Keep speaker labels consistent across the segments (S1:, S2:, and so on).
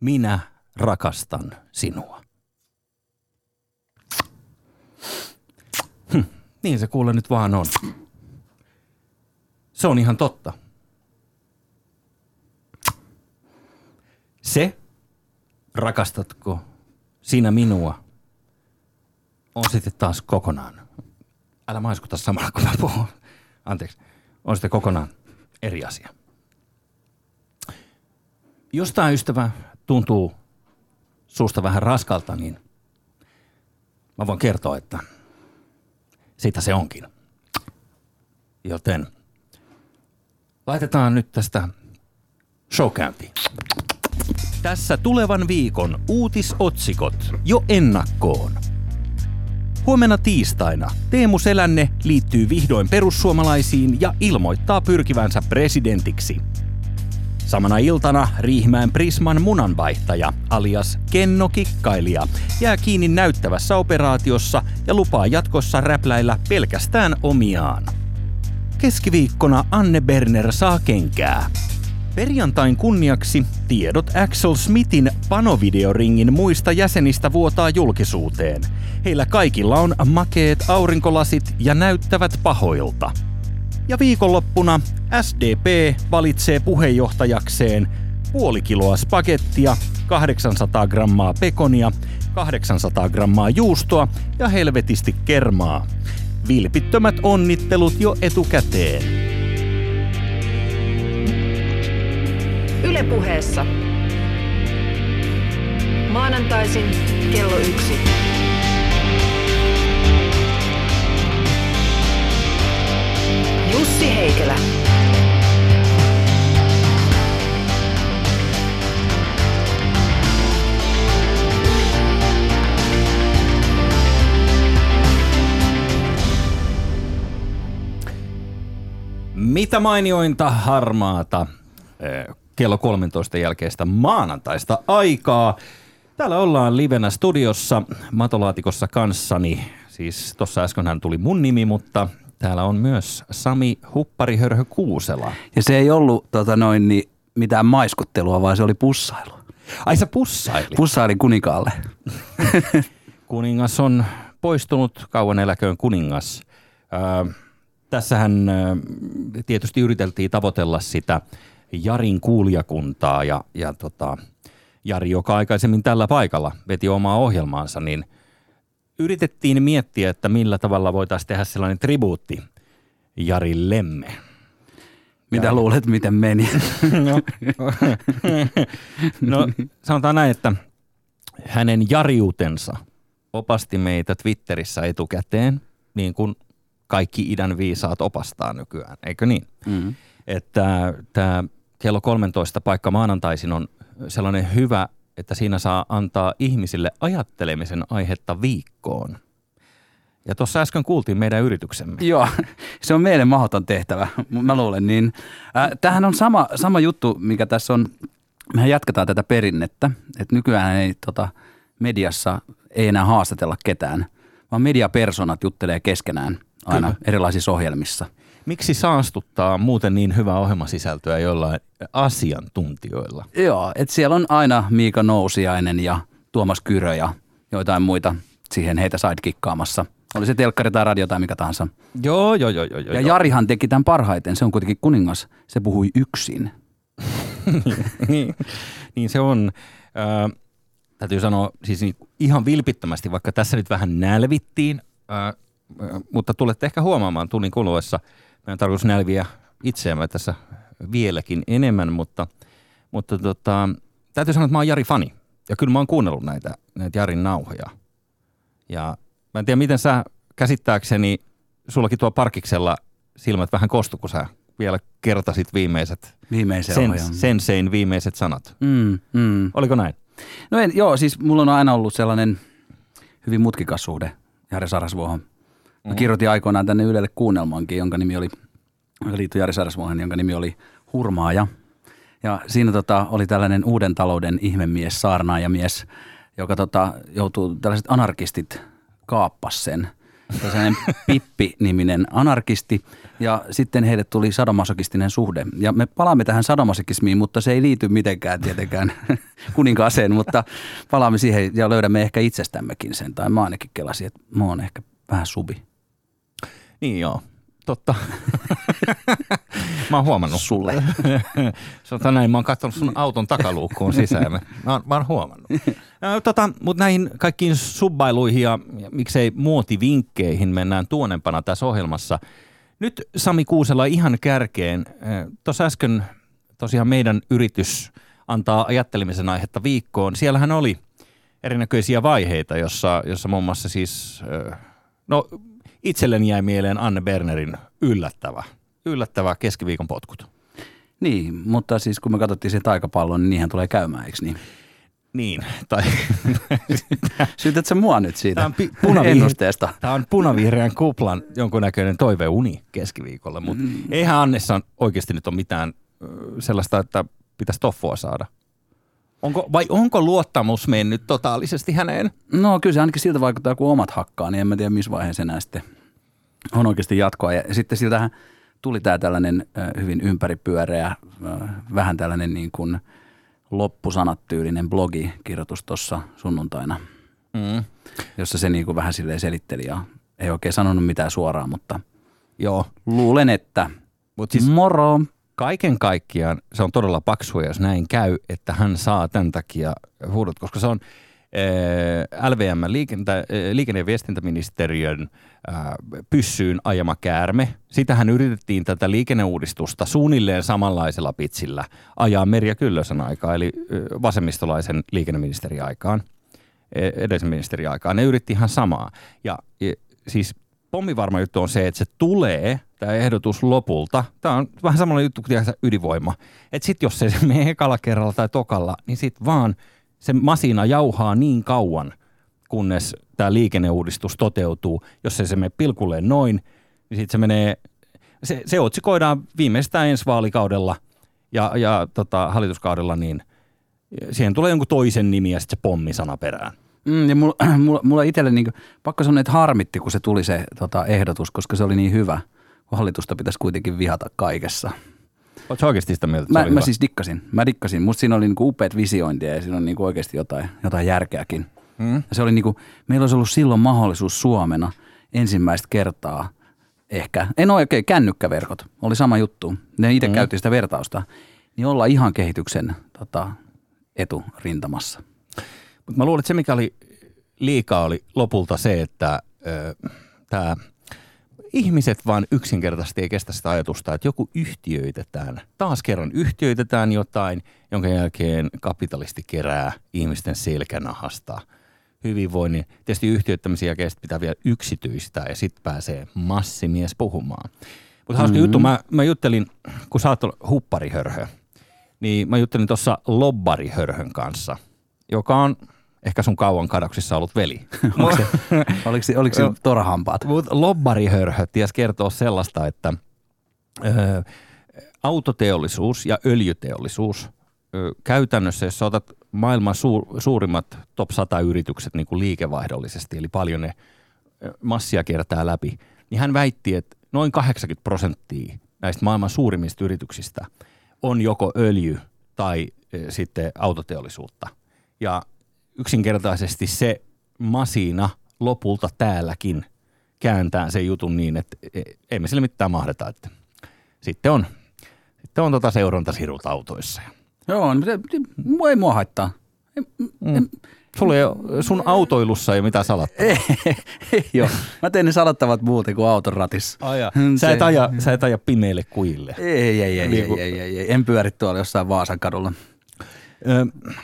S1: minä rakastan sinua. Hm, niin se kuule nyt vaan on. Se on ihan totta. Se, rakastatko sinä minua, on sitten taas kokonaan. Älä maiskuta samalla, kun mä puhun. Anteeksi. On sitten kokonaan eri asia. Jos tämä ystävä tuntuu suusta vähän raskalta, niin mä voin kertoa, että siitä se onkin. Joten laitetaan nyt tästä showkäyntiin. Tässä tulevan viikon uutisotsikot jo ennakkoon. Huomenna tiistaina Teemu Selänne liittyy vihdoin perussuomalaisiin ja ilmoittaa pyrkivänsä presidentiksi. Samana iltana Riihimäen Prisman munanvaihtaja alias Kenno Kikkailija jää kiinni näyttävässä operaatiossa ja lupaa jatkossa räpläillä pelkästään omiaan. Keskiviikkona Anne Berner saa kenkää. Perjantain kunniaksi tiedot Axel Smithin panovideoringin muista jäsenistä vuotaa julkisuuteen. Heillä kaikilla on makeet aurinkolasit ja näyttävät pahoilta. Ja viikonloppuna SDP valitsee puheenjohtajakseen puoli kiloa spagettia, 800 grammaa pekonia, 800 grammaa juustoa ja helvetisti kermaa. Vilpittömät onnittelut jo etukäteen.
S2: Ylepuheessa. Maanantaisin kello yksi. Jussi Heikelä.
S1: Mitä mainiointa harmaata eh, kello 13 jälkeistä maanantaista aikaa. Täällä ollaan livenä studiossa Matolaatikossa kanssani. Siis tuossa äsken tuli mun nimi, mutta täällä on myös Sami Hörhö Kuusela.
S3: Ja se ei ollut tota noin, niin mitään maiskuttelua, vaan se oli pussailu.
S1: Ai sä pussailit?
S3: Pussailin kuninkaalle.
S1: kuningas on poistunut, kauan eläköön kuningas. Äh, tässähän äh, tietysti yriteltiin tavoitella sitä Jarin kuulijakuntaa ja, ja tota, Jari, joka aikaisemmin tällä paikalla veti omaa ohjelmaansa, niin yritettiin miettiä, että millä tavalla voitaisiin tehdä sellainen tribuutti Jarillemme.
S3: Mitä ja... luulet, miten meni?
S1: no, no, sanotaan näin, että hänen jariutensa opasti meitä Twitterissä etukäteen, niin kuin kaikki idän viisaat opastaa nykyään, eikö niin? Mm-hmm. Että tämä kello 13 paikka maanantaisin on sellainen hyvä, että siinä saa antaa ihmisille ajattelemisen aihetta viikkoon. Ja tuossa äsken kuultiin meidän yrityksemme.
S3: Joo, se on meille mahdoton tehtävä, mä luulen. Niin, äh, tämähän on sama, sama juttu, mikä tässä on. Mehän jatketaan tätä perinnettä, että nykyään ei tota, mediassa ei enää haastatella ketään, vaan mediapersonat juttelee keskenään aina Kyllä. erilaisissa ohjelmissa –
S1: Miksi saastuttaa muuten niin hyvää ohjelmasisältöä jollain asiantuntijoilla?
S3: Joo, että siellä on aina Miika Nousiainen ja Tuomas Kyrö ja joitain muita siihen heitä sidekikkaamassa. Oli se telkkari tai radio tai mikä tahansa.
S1: Joo, joo, joo. joo
S3: ja Jarihan teki tämän parhaiten. Se on kuitenkin kuningas. Se puhui yksin.
S1: niin, niin se on. Äh, täytyy sanoa siis niin ihan vilpittömästi, vaikka tässä nyt vähän nälvittiin, äh, mutta tulette ehkä huomaamaan tunnin kuluessa – meidän tarkoitus nälviä itseämme tässä vieläkin enemmän, mutta, mutta tota, täytyy sanoa, että mä oon Jari fani. Ja kyllä mä oon kuunnellut näitä, näitä Jarin nauhoja. Ja mä en tiedä, miten sä käsittääkseni, sullakin tuo parkiksella silmät vähän kostu, kun sä vielä kertasit viimeiset, sen, sensein viimeiset sanat. Mm, mm. Oliko näin?
S3: No en, joo, siis mulla on aina ollut sellainen hyvin mutkikas suhde Jari Sarasvuohon. Mä kirjoitin aikoinaan tänne Ylelle kuunnelmankin, jonka nimi oli, liittyi Jari Sarasvuohen, jonka nimi oli Hurmaaja. Ja siinä tota, oli tällainen uuden talouden ihmemies, saarnaajamies, joka tota, joutuu, tällaiset anarkistit kaappas sen. sellainen Pippi-niminen anarkisti, ja sitten heille tuli sadomasokistinen suhde. Ja me palaamme tähän sadomasokismiin, mutta se ei liity mitenkään tietenkään kuninkaaseen, mutta palaamme siihen ja löydämme ehkä itsestämmekin sen. Tai mä ainakin kelasin, että mä oon ehkä vähän subi.
S1: Niin joo, totta. mä oon huomannut.
S3: Sulle.
S1: Sanotaan näin, mä oon katsonut sun auton takaluukkuun sisään. Mä, oon, mä oon huomannut. Tota, Mutta näihin kaikkiin subbailuihin ja, ja miksei muotivinkkeihin mennään tuonempana tässä ohjelmassa. Nyt Sami Kuusela ihan kärkeen. Tuossa äsken tosiaan meidän yritys antaa ajattelemisen aihetta viikkoon. Siellähän oli erinäköisiä vaiheita, jossa, jossa muun muassa siis, no itselleni jäi mieleen Anne Bernerin yllättävä, yllättävä keskiviikon potkut.
S3: Niin, mutta siis kun me katsottiin sen taikapallon, niin niinhän tulee käymään, eikö niin?
S1: Niin, tai
S3: Syytät sä mua nyt siitä
S1: Tämä on pi-
S3: ennusteesta?
S1: Tämä on punavihreän kuplan jonkunnäköinen toiveuni keskiviikolla, mutta mm. eihän Annessa oikeasti nyt ole mitään sellaista, että pitäisi toffua saada. Onko, vai onko luottamus mennyt totaalisesti häneen?
S3: No kyllä se ainakin siltä vaikuttaa, kun omat hakkaa, niin en mä tiedä missä vaiheessa enää sitten on oikeasti jatkoa. Ja sitten siltähän tuli tämä tällainen hyvin ympäripyöreä, vähän tällainen niin kuin loppusanat tyylinen blogikirjoitus tuossa sunnuntaina,
S1: Mm.
S3: jossa se niin kuin vähän silleen selitteli ja ei oikein sanonut mitään suoraan, mutta
S1: Joo,
S3: luulen, että
S1: mutta siis
S3: moro.
S1: Kaiken kaikkiaan se on todella paksua, jos näin käy, että hän saa tämän takia huudot, koska se on eh, LVM, eh, liikenne- ja viestintäministeriön eh, pyssyyn ajama käärme. Sitähän yritettiin tätä liikenneuudistusta suunnilleen samanlaisella pitsillä ajaa Merja Kyllösen aikaa, eli vasemmistolaisen liikenneministerin aikaan, edellisen ministerin aikaan. Ne yritti ihan samaa. Ja siis pommivarma juttu on se, että se tulee, tämä ehdotus lopulta. Tämä on vähän samalla juttu kuin ydinvoima. Että sitten jos se menee ekalla kerralla tai tokalla, niin sitten vaan se masina jauhaa niin kauan, kunnes tämä liikenneuudistus toteutuu. Jos se mene pilkulleen noin, niin sitten se menee, se, se otsikoidaan viimeistään ensi vaalikaudella ja, ja tota, hallituskaudella, niin siihen tulee jonkun toisen nimi ja sitten se pommisana perään.
S3: Mm, ja mulla, mulla, mulla itselle niin pakko sanoa, että harmitti, kun se tuli se tota, ehdotus, koska se oli niin hyvä, hallitusta pitäisi kuitenkin vihata kaikessa.
S1: Oletko oikeasti sitä mieltä,
S3: Mä, mä
S1: hyvä?
S3: siis dikkasin. Mä dikkasin. Musta siinä oli niinku upeat visiointia ja siinä on niinku oikeasti jotain, jotain järkeäkin.
S1: Mm.
S3: Se oli niinku, meillä olisi ollut silloin mahdollisuus Suomena ensimmäistä kertaa ehkä, en ole oikein kännykkäverkot, oli sama juttu. Ne itse mm. käytti sitä vertausta. Niin olla ihan kehityksen tota, eturintamassa.
S1: Mutta mä luulen, että se mikä oli liikaa oli lopulta se, että tämä ihmiset vaan yksinkertaisesti ei kestä sitä ajatusta, että joku yhtiöitetään. Taas kerran yhtiöitetään jotain, jonka jälkeen kapitalisti kerää ihmisten selkänahasta hyvinvoinnin. Tietysti yhtiöittämisen jälkeen pitää vielä yksityistää ja sitten pääsee massimies puhumaan. Mutta hauska mm-hmm. juttu, mä, mä juttelin, kun sä oot hupparihörhö, niin mä juttelin tuossa lobbarihörhön kanssa, joka on ehkä sun kauan kadoksissa ollut veli.
S3: Oliko, se, oliko, se, oliko se torahampaat?
S1: Mutta lobbarihörhö ties kertoo sellaista, että ö, autoteollisuus ja öljyteollisuus ö, käytännössä, jos otat maailman suur, suurimmat top 100 yritykset niin kuin liikevaihdollisesti, eli paljon ne massia kiertää läpi, niin hän väitti, että noin 80 prosenttia näistä maailman suurimmista yrityksistä on joko öljy tai sitten autoteollisuutta. Ja yksinkertaisesti se masina lopulta täälläkin kääntää sen jutun niin, että e- ei me sille mitään mahdeta. Että sitten on, sitten on tota seurantasirut autoissa.
S3: Joo, no ei mua haittaa.
S1: Mm. Sulla ei ole, sun autoilussa ei ole mitään salattaa.
S3: Ei, ei joo. Mä teen ne salattavat muuten kuin auton ratissa.
S1: Aja. Sä,
S3: se-
S1: et aja, sä et aja pimeille kujille.
S3: Ei, ei, ei, ei,
S1: Niin
S3: ei, ei, ei, ei. En pyöri tuolla jossain Vaasan kadulla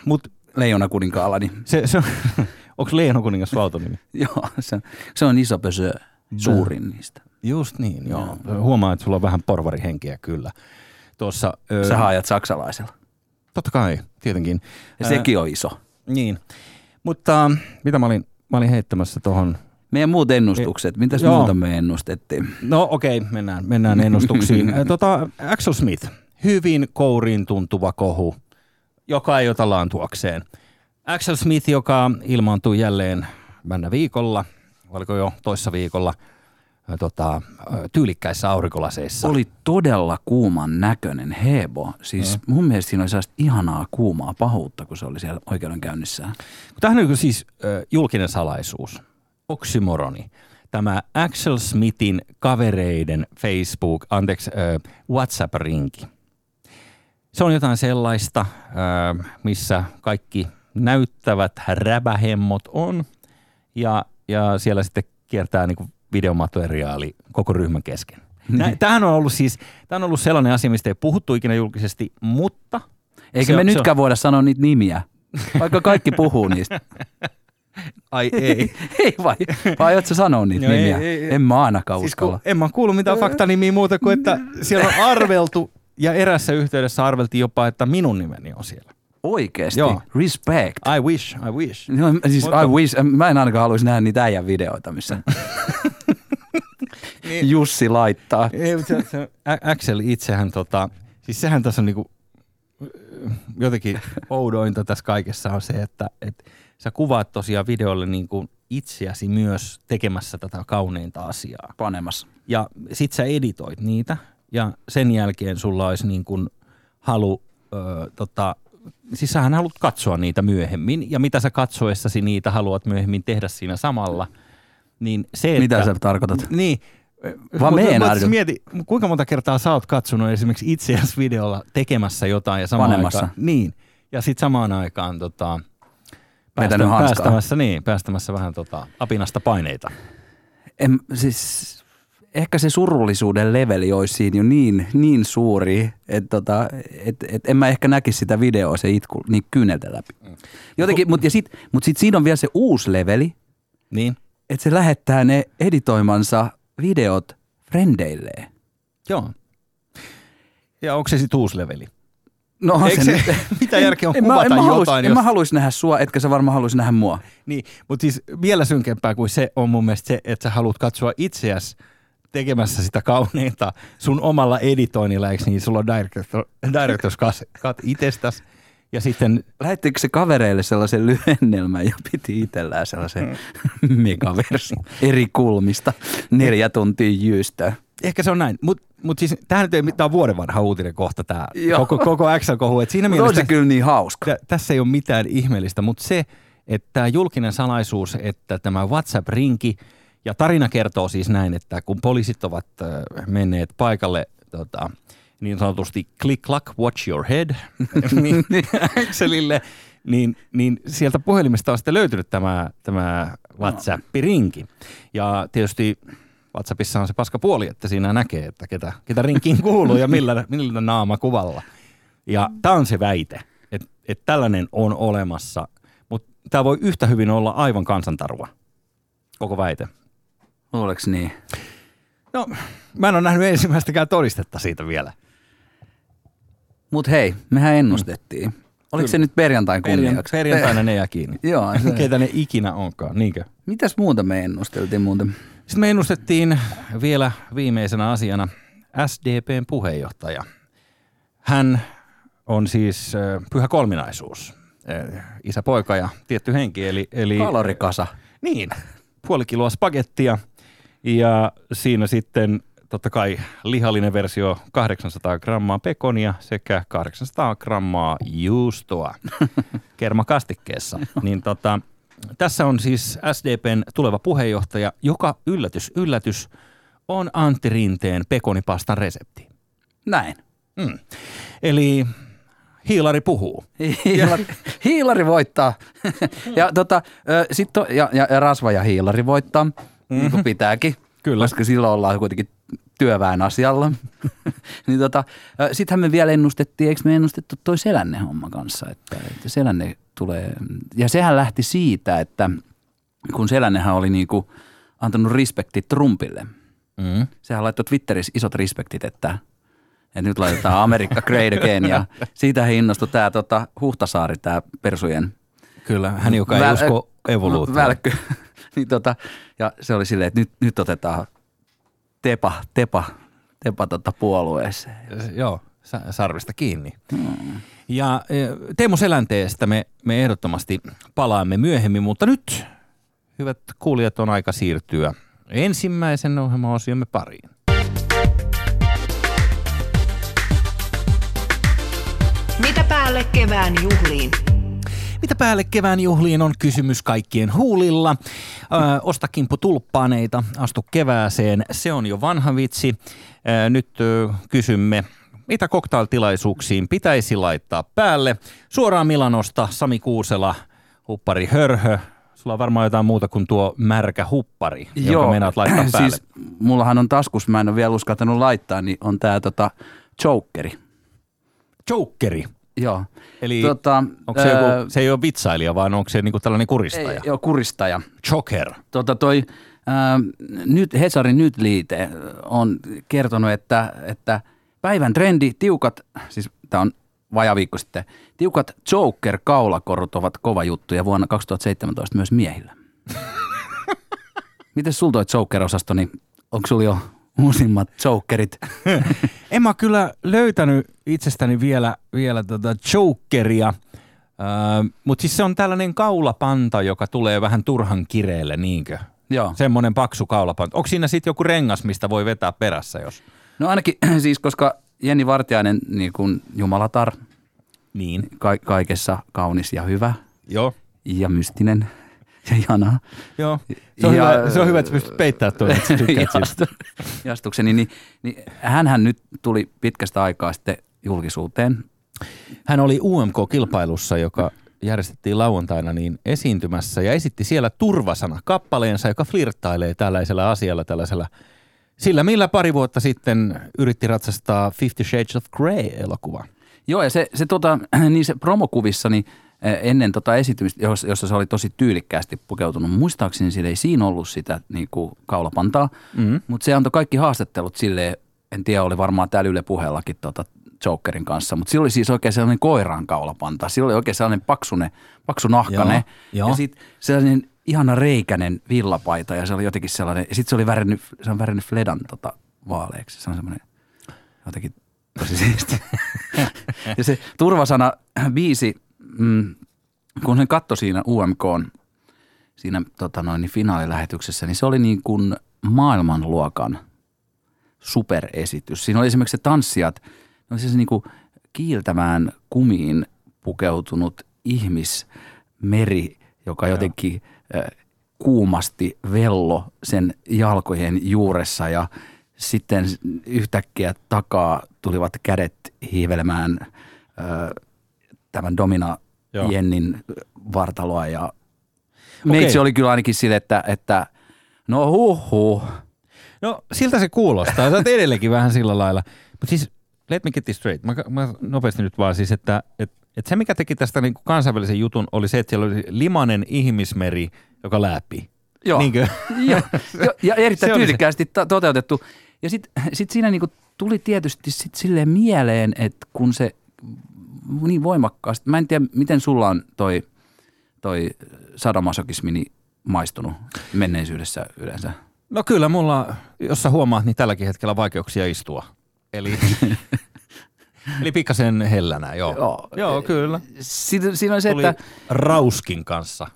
S1: Mutta
S3: leijona kuninkaalla. Niin,
S1: se, se on, onko Leeno kuningas sun autonimi?
S3: joo, se, se on iso pösö, suurin niistä.
S1: Just niin, joo. Huomaa, että sulla on vähän porvarihenkeä kyllä. Tuossa, ö,
S3: Sä ajat saksalaisella.
S1: totta kai, tietenkin.
S3: Ja sekin on iso.
S1: Niin, mutta mitä mä olin, mä olin heittämässä tuohon
S3: Meidän muut ennustukset. Mitäs
S1: Joo.
S3: muuta me ennustettiin?
S1: No okei, okay, mennään, mennään ennustuksiin. Tota, Axel Smith, hyvin kouriin tuntuva kohu, joka ei ota laantuakseen. Axel Smith, joka ilmaantui jälleen männä viikolla oliko jo toissa viikolla tota, tyylikkäissä aurinkolaseissa.
S3: Oli todella kuuman näköinen Hebo. Siis mun mielestä siinä oli sellaista ihanaa kuumaa pahuutta, kun se oli siellä oikeudenkäynnissä.
S1: Tämähän on siis julkinen salaisuus, oksymoroni. Tämä Axel Smithin kavereiden Facebook, anteeksi, WhatsApp-rinki. Se on jotain sellaista, missä kaikki näyttävät räbähemmot on ja, ja siellä sitten kiertää niin kuin videomateriaali koko ryhmän kesken. Nä, tämähän on ollut siis, tämä on ollut sellainen asia, mistä ei puhuttu ikinä julkisesti, mutta...
S3: Eikä
S1: se
S3: me
S1: on- se on-
S3: nytkään voida sanoa niitä nimiä, vaikka kaikki puhuu niistä.
S1: Ai ei.
S3: ei vai, vai aiotko sä sanoa niitä
S1: ei,
S3: nimiä?
S1: ei, ei.
S3: En mä ainakaan
S1: Siis
S3: uskalla.
S1: en mä kuullut mitään faktanimiä muuta kuin, että siellä on arveltu ja erässä yhteydessä arveltiin jopa, että minun nimeni on siellä.
S3: Oikeesti?
S1: Joo.
S3: Respect.
S1: I wish, I wish.
S3: No, siis
S1: Mutta-
S3: I wish, mä en ainakaan haluaisi nähdä niitä äijän videoita, missä
S1: Niin.
S3: Jussi laittaa.
S1: Ei, se, se, Axel itsehän, tota, siis sehän tässä on niinku, jotenkin oudointa tässä kaikessa on se, että et sä kuvaat tosiaan videolle niinku itseäsi myös tekemässä tätä kauneinta asiaa.
S3: Panemassa.
S1: Ja sit sä editoit niitä ja sen jälkeen sulla olisi niin kuin halu, ö, tota, siis sähän haluat katsoa niitä myöhemmin ja mitä sä katsoessasi niitä haluat myöhemmin tehdä siinä samalla. Niin se, että,
S3: Mitä sä tarkoitat?
S1: Niin.
S3: Vaan
S1: Mutta-
S3: meinaat
S1: mutta
S3: jo.
S1: mieti, kuinka monta kertaa sä oot katsonut esimerkiksi itseäsi videolla tekemässä jotain ja samaan
S3: Panemassa.
S1: aikaan, niin, ja sitten samaan aikaan tota,
S3: hanskaa.
S1: päästämässä, niin, päästämässä vähän tota, apinasta paineita.
S3: En, siis, ehkä se surullisuuden leveli olisi siinä jo niin, niin suuri, että tota, et, et en mä ehkä näkisi sitä videoa se itku niin kyyneltä läpi. Jotenkin, mutta sit, mut sit siinä on vielä se uusi leveli,
S1: Niin,
S3: että se lähettää ne editoimansa videot frendeilleen.
S1: joo. Ja onko se sitten uusi leveli?
S3: No on
S1: Eikö se, mitä järkeä on
S3: en
S1: kuvata
S3: en mä haluis,
S1: jotain,
S3: en
S1: jos...
S3: mä haluaisi nähdä sua, etkä sä varmaan haluaisi nähdä mua.
S1: Niin, mutta siis vielä synkempää kuin se on mun mielestä se, että sä haluat katsoa itseäsi tekemässä sitä kauneinta sun omalla editoinnilla, eikö niin? Sulla on director, director's cut- itsestäsi ja sitten
S3: Lähettikö se kavereille sellaisen lyhennelmän ja piti itsellään sellaisen megaversi eri kulmista neljä tuntia jyystöä?
S1: ehkä se on näin. Mutta mut siis tämähän nyt ei mitään vuoden vanha uutinen kohta tämä koko, koko X-kohu. Et siinä
S3: Mutta on
S1: mielessä
S3: se kyllä niin hauska.
S1: tä, tässä ei ole mitään ihmeellistä, mutta se, että tämä julkinen salaisuus, että tämä WhatsApp-rinki, ja tarina kertoo siis näin, että kun poliisit ovat menneet paikalle tota, niin sanotusti click clack, watch your head, niin, Excelille, niin, niin sieltä puhelimesta on sitten löytynyt tämä, tämä WhatsApp-rinki. Ja tietysti WhatsAppissa on se paska puoli, että siinä näkee, että ketä, ketä rinkiin kuuluu ja millä, millä naamakuvalla. Ja tämä on se väite, että, että tällainen on olemassa, mutta tämä voi yhtä hyvin olla aivan kansantarua, koko väite.
S3: Oleks niin?
S1: No, mä en ole nähnyt ensimmäistäkään todistetta siitä vielä.
S3: Mut hei, mehän ennustettiin. Oliko se nyt perjantain kunniaksi?
S1: Perjantaina ne jää kiinni.
S3: Joo. Se,
S1: Ketä ne ikinä onkaan, niinkö?
S3: mitäs muuta me ennusteltiin muuten?
S1: Sitten me ennustettiin vielä viimeisenä asiana SDPn puheenjohtaja. Hän on siis pyhä kolminaisuus, isä, poika ja tietty henki. Eli, eli
S3: Kalorikasa.
S1: Niin, puoli kiloa spagettia ja siinä sitten totta kai lihallinen versio 800 grammaa pekonia sekä 800 grammaa juustoa kermakastikkeessa. Niin tota, tässä on siis SDPn tuleva puheenjohtaja, joka yllätys, yllätys on Antti Rinteen pekonipastan resepti.
S3: Näin.
S1: Mm. Eli hiilari puhuu.
S3: Hiilari, hiilari voittaa. ja, tota, sit to, ja, ja, ja rasva ja hiilari voittaa, mm-hmm. niin kuin pitääkin.
S1: Kyllä.
S3: Koska silloin ollaan kuitenkin työväen asialla. niin tota, sittenhän me vielä ennustettiin, eikö me ennustettu toi selänne homma kanssa, että, että selänne tulee. Ja sehän lähti siitä, että kun selännehän oli niinku antanut respektit Trumpille.
S1: Mm.
S3: Sehän laittoi Twitterissä isot respektit, että, että nyt laitetaan Amerikka great again. Ja siitä innostui tämä tota, Huhtasaari, tämä Persujen
S1: Kyllä, hän joka ei
S3: Väl-
S1: usko evoluutioon.
S3: välkkö. Niin tota, ja se oli silleen, että nyt, nyt otetaan tepa, tepa, tepa tota puolueeseen.
S1: Joo, sa- sarvista kiinni. Ja e, Teemu Selänteestä me, me ehdottomasti palaamme myöhemmin, mutta nyt hyvät kuulijat, on aika siirtyä ensimmäisen ohjelmaosiomme pariin.
S2: Mitä päälle kevään juhliin?
S1: Mitä päälle kevään juhliin on kysymys kaikkien huulilla. Ö, osta kimppu tulppaaneita, astu kevääseen. Se on jo vanha vitsi. Ö, nyt ö, kysymme, mitä koktailtilaisuuksiin pitäisi laittaa päälle. Suoraan Milanosta, Sami Kuusela, huppari hörhö. Sulla on varmaan jotain muuta kuin tuo märkä huppari, jonka meinaat laittaa päälle.
S3: siis mullahan on taskus, mä en ole vielä uskaltanut laittaa, niin on tää tota Jokeri.
S1: Jokeri.
S3: Joo.
S1: Eli
S3: tota,
S1: onko se,
S3: ää,
S1: joku, se ei ole vitsailija, vaan onko se niinku tällainen kuristaja?
S3: Ei, joo, kuristaja.
S1: Joker.
S3: Tota toi, ää, nyt Hesarin nyt liite on kertonut, että, että päivän trendi, tiukat, siis tämä on vaja viikko sitten, tiukat Joker-kaulakorut ovat kova juttu ja vuonna 2017 myös miehillä. Miten sulla toi Joker-osasto, niin onko sulla jo uusimmat Jokerit?
S1: En mä kyllä löytänyt itsestäni vielä, vielä tota Jokeria, uh, mutta siis se on tällainen kaulapanta, joka tulee vähän turhan kireelle, niinkö?
S3: Joo.
S1: Semmoinen paksu kaulapanta. Onko siinä sitten joku rengas, mistä voi vetää perässä, jos
S3: No ainakin siis, koska Jenni Vartiainen, niin kuin Jumalatar,
S1: niin?
S3: ka- kaikessa kaunis ja hyvä
S1: Joo.
S3: ja mystinen ja jana.
S1: Joo. Se on,
S3: Ja-
S1: hyvä, se on hyvä, että pystyt peittämään tuon, että.
S3: Jastu- jastukseni, niin, niin hänhän nyt tuli pitkästä aikaa sitten julkisuuteen.
S1: Hän oli UMK-kilpailussa, joka järjestettiin lauantaina niin esiintymässä ja esitti siellä turvasana kappaleensa, joka flirttailee tällaisella asialla, tällaisella sillä, millä pari vuotta sitten yritti ratsastaa Fifty Shades of Grey-elokuva.
S3: Joo, ja se, se tota, niin se promokuvissa, niin ennen tota esitymistä, jos- jossa se oli tosi tyylikkäästi pukeutunut, muistaakseni sillä ei siinä ollut sitä niin kuin kaulapantaa,
S1: Mm.
S3: mutta se antoi kaikki haastattelut silleen, en tiedä, oli varmaan täällä Yle puheellakin tota Jokerin kanssa, mutta sillä oli siis oikein sellainen koiraan kaulapanta. Sillä oli oikein sellainen paksune, paksu nahkane
S1: Joo, joo.
S3: ja sitten sellainen ihana reikäinen villapaita ja se oli jotenkin sellainen, ja sitten se oli värinnyt, se on värinnyt Fledan tota, vaaleeksi. Se on semmoinen jotenkin tosi siisti. ja se turvasana biisi, mm, kun sen katto siinä UMK siinä tota noin, niin finaalilähetyksessä, niin se oli niin kuin maailmanluokan superesitys. Siinä oli esimerkiksi se tanssijat, ne oli siis niin kuin kiiltämään kumiin pukeutunut ihmismeri, joka jotenkin äh, kuumasti vello sen jalkojen juuressa ja sitten yhtäkkiä takaa tulivat kädet hiivelemään äh, tämän Domina
S1: Joo.
S3: Jennin vartaloa ja meitsi oli kyllä ainakin sille, että, että no huh huh.
S1: No siltä se kuulostaa. Sä oot edelleenkin vähän sillä lailla. Mutta siis let me get this straight. Mä, mä nopeasti nyt vaan siis, että et, et se mikä teki tästä niinku kansainvälisen jutun oli se, että siellä oli limanen ihmismeri, joka läpi.
S3: Joo.
S1: Niinkö?
S3: Joo, jo, ja erittäin tyylikkäästi toteutettu. Ja sitten sit siinä niinku tuli tietysti sit silleen mieleen, että kun se niin voimakkaasti, mä en tiedä miten sulla on toi, toi sadomasokismi niin maistunut menneisyydessä yleensä.
S1: No kyllä mulla, jos sä huomaat, niin tälläkin hetkellä vaikeuksia istua. Eli, eli pikkasen hellänä, joo.
S3: Joo.
S1: joo kyllä.
S3: Siinä, siinä on se,
S1: Tuli
S3: että
S1: Rauskin kanssa.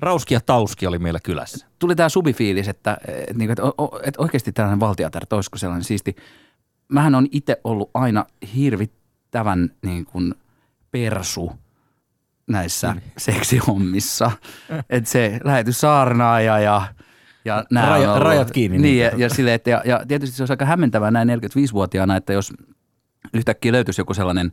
S1: Rauski ja Tauski oli meillä kylässä.
S3: tuli tämä subifiilis, että, että, niinku, että, että oikeasti tällainen valtiatar, olisiko sellainen siisti. Mähän on itse ollut aina hirvittävän niin kuin persu näissä seksihommissa. Että se lähetys saarnaaja ja, ja nämä
S1: Raja-
S3: ollut-
S1: rajat kiinni
S3: Niin,
S1: niitä.
S3: ja, ja, sille, että, ja, ja tietysti se olisi aika hämmentävää näin 45-vuotiaana, että jos yhtäkkiä löytyisi joku sellainen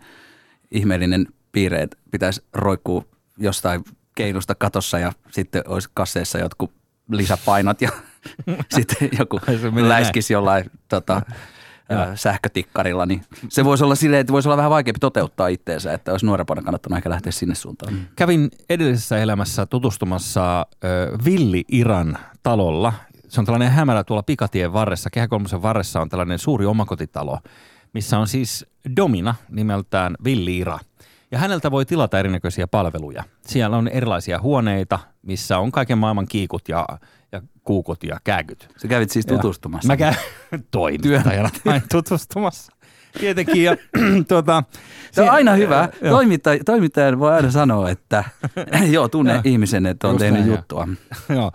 S3: ihmeellinen piirre, että pitäisi roikkua jostain keinusta katossa ja sitten olisi kasseissa jotkut lisäpainot ja sitten joku läiskisi jollain tota, ää, sähkötikkarilla, niin se voisi olla silleen, että voisi olla vähän vaikeampi toteuttaa itteensä, että olisi nuorempana kannattanut ehkä lähteä sinne suuntaan.
S1: Kävin edellisessä elämässä tutustumassa ö, Villi Iran talolla. Se on tällainen hämärä tuolla pikatien varressa. Kehä kolmosen varressa on tällainen suuri omakotitalo, missä on siis Domina nimeltään Villi Ira. Ja häneltä voi tilata erinäköisiä palveluja. Siellä on erilaisia huoneita, missä on kaiken maailman kiikut ja, ja kuukut ja kääkyt.
S3: Sä kävit siis
S1: Ja
S3: tutustumassa.
S1: Mä käyn toimittajana tutustumassa. Tietenkin. Ja, tuota,
S3: Se on aina hyvä.
S1: Joo.
S3: Toimittaja, toimittajan voi aina sanoa, että joo, tunne
S1: Joo.
S3: ihmisen, että on
S1: Just
S3: tehnyt
S1: näin,
S3: juttua.
S1: Joo.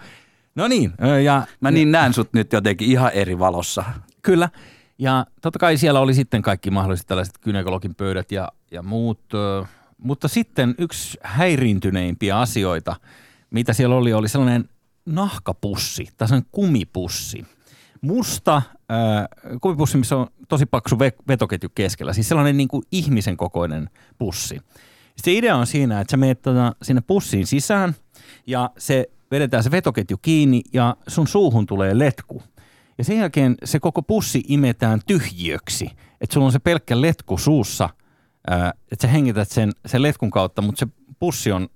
S1: No niin, ja
S3: Mä niin näen sut nyt jotenkin ihan eri valossa.
S1: Kyllä. Ja totta kai siellä oli sitten kaikki mahdolliset tällaiset gynekologin pöydät ja, ja muut. Mutta sitten yksi häiriintyneimpiä asioita, mitä siellä oli, oli sellainen nahkapussi tai sellainen kumipussi. Musta äh, kumipussi, missä on tosi paksu ve- vetoketju keskellä. Siis sellainen niin kuin ihmisen kokoinen pussi. Se idea on siinä, että sä menet tota, sinne pussiin sisään ja se vedetään se vetoketju kiinni ja sun suuhun tulee letku. Ja sen jälkeen se koko pussi imetään tyhjiöksi. Että sulla on se pelkkä letku suussa, ää, että sä hengität sen, sen letkun kautta, mutta se pussi on,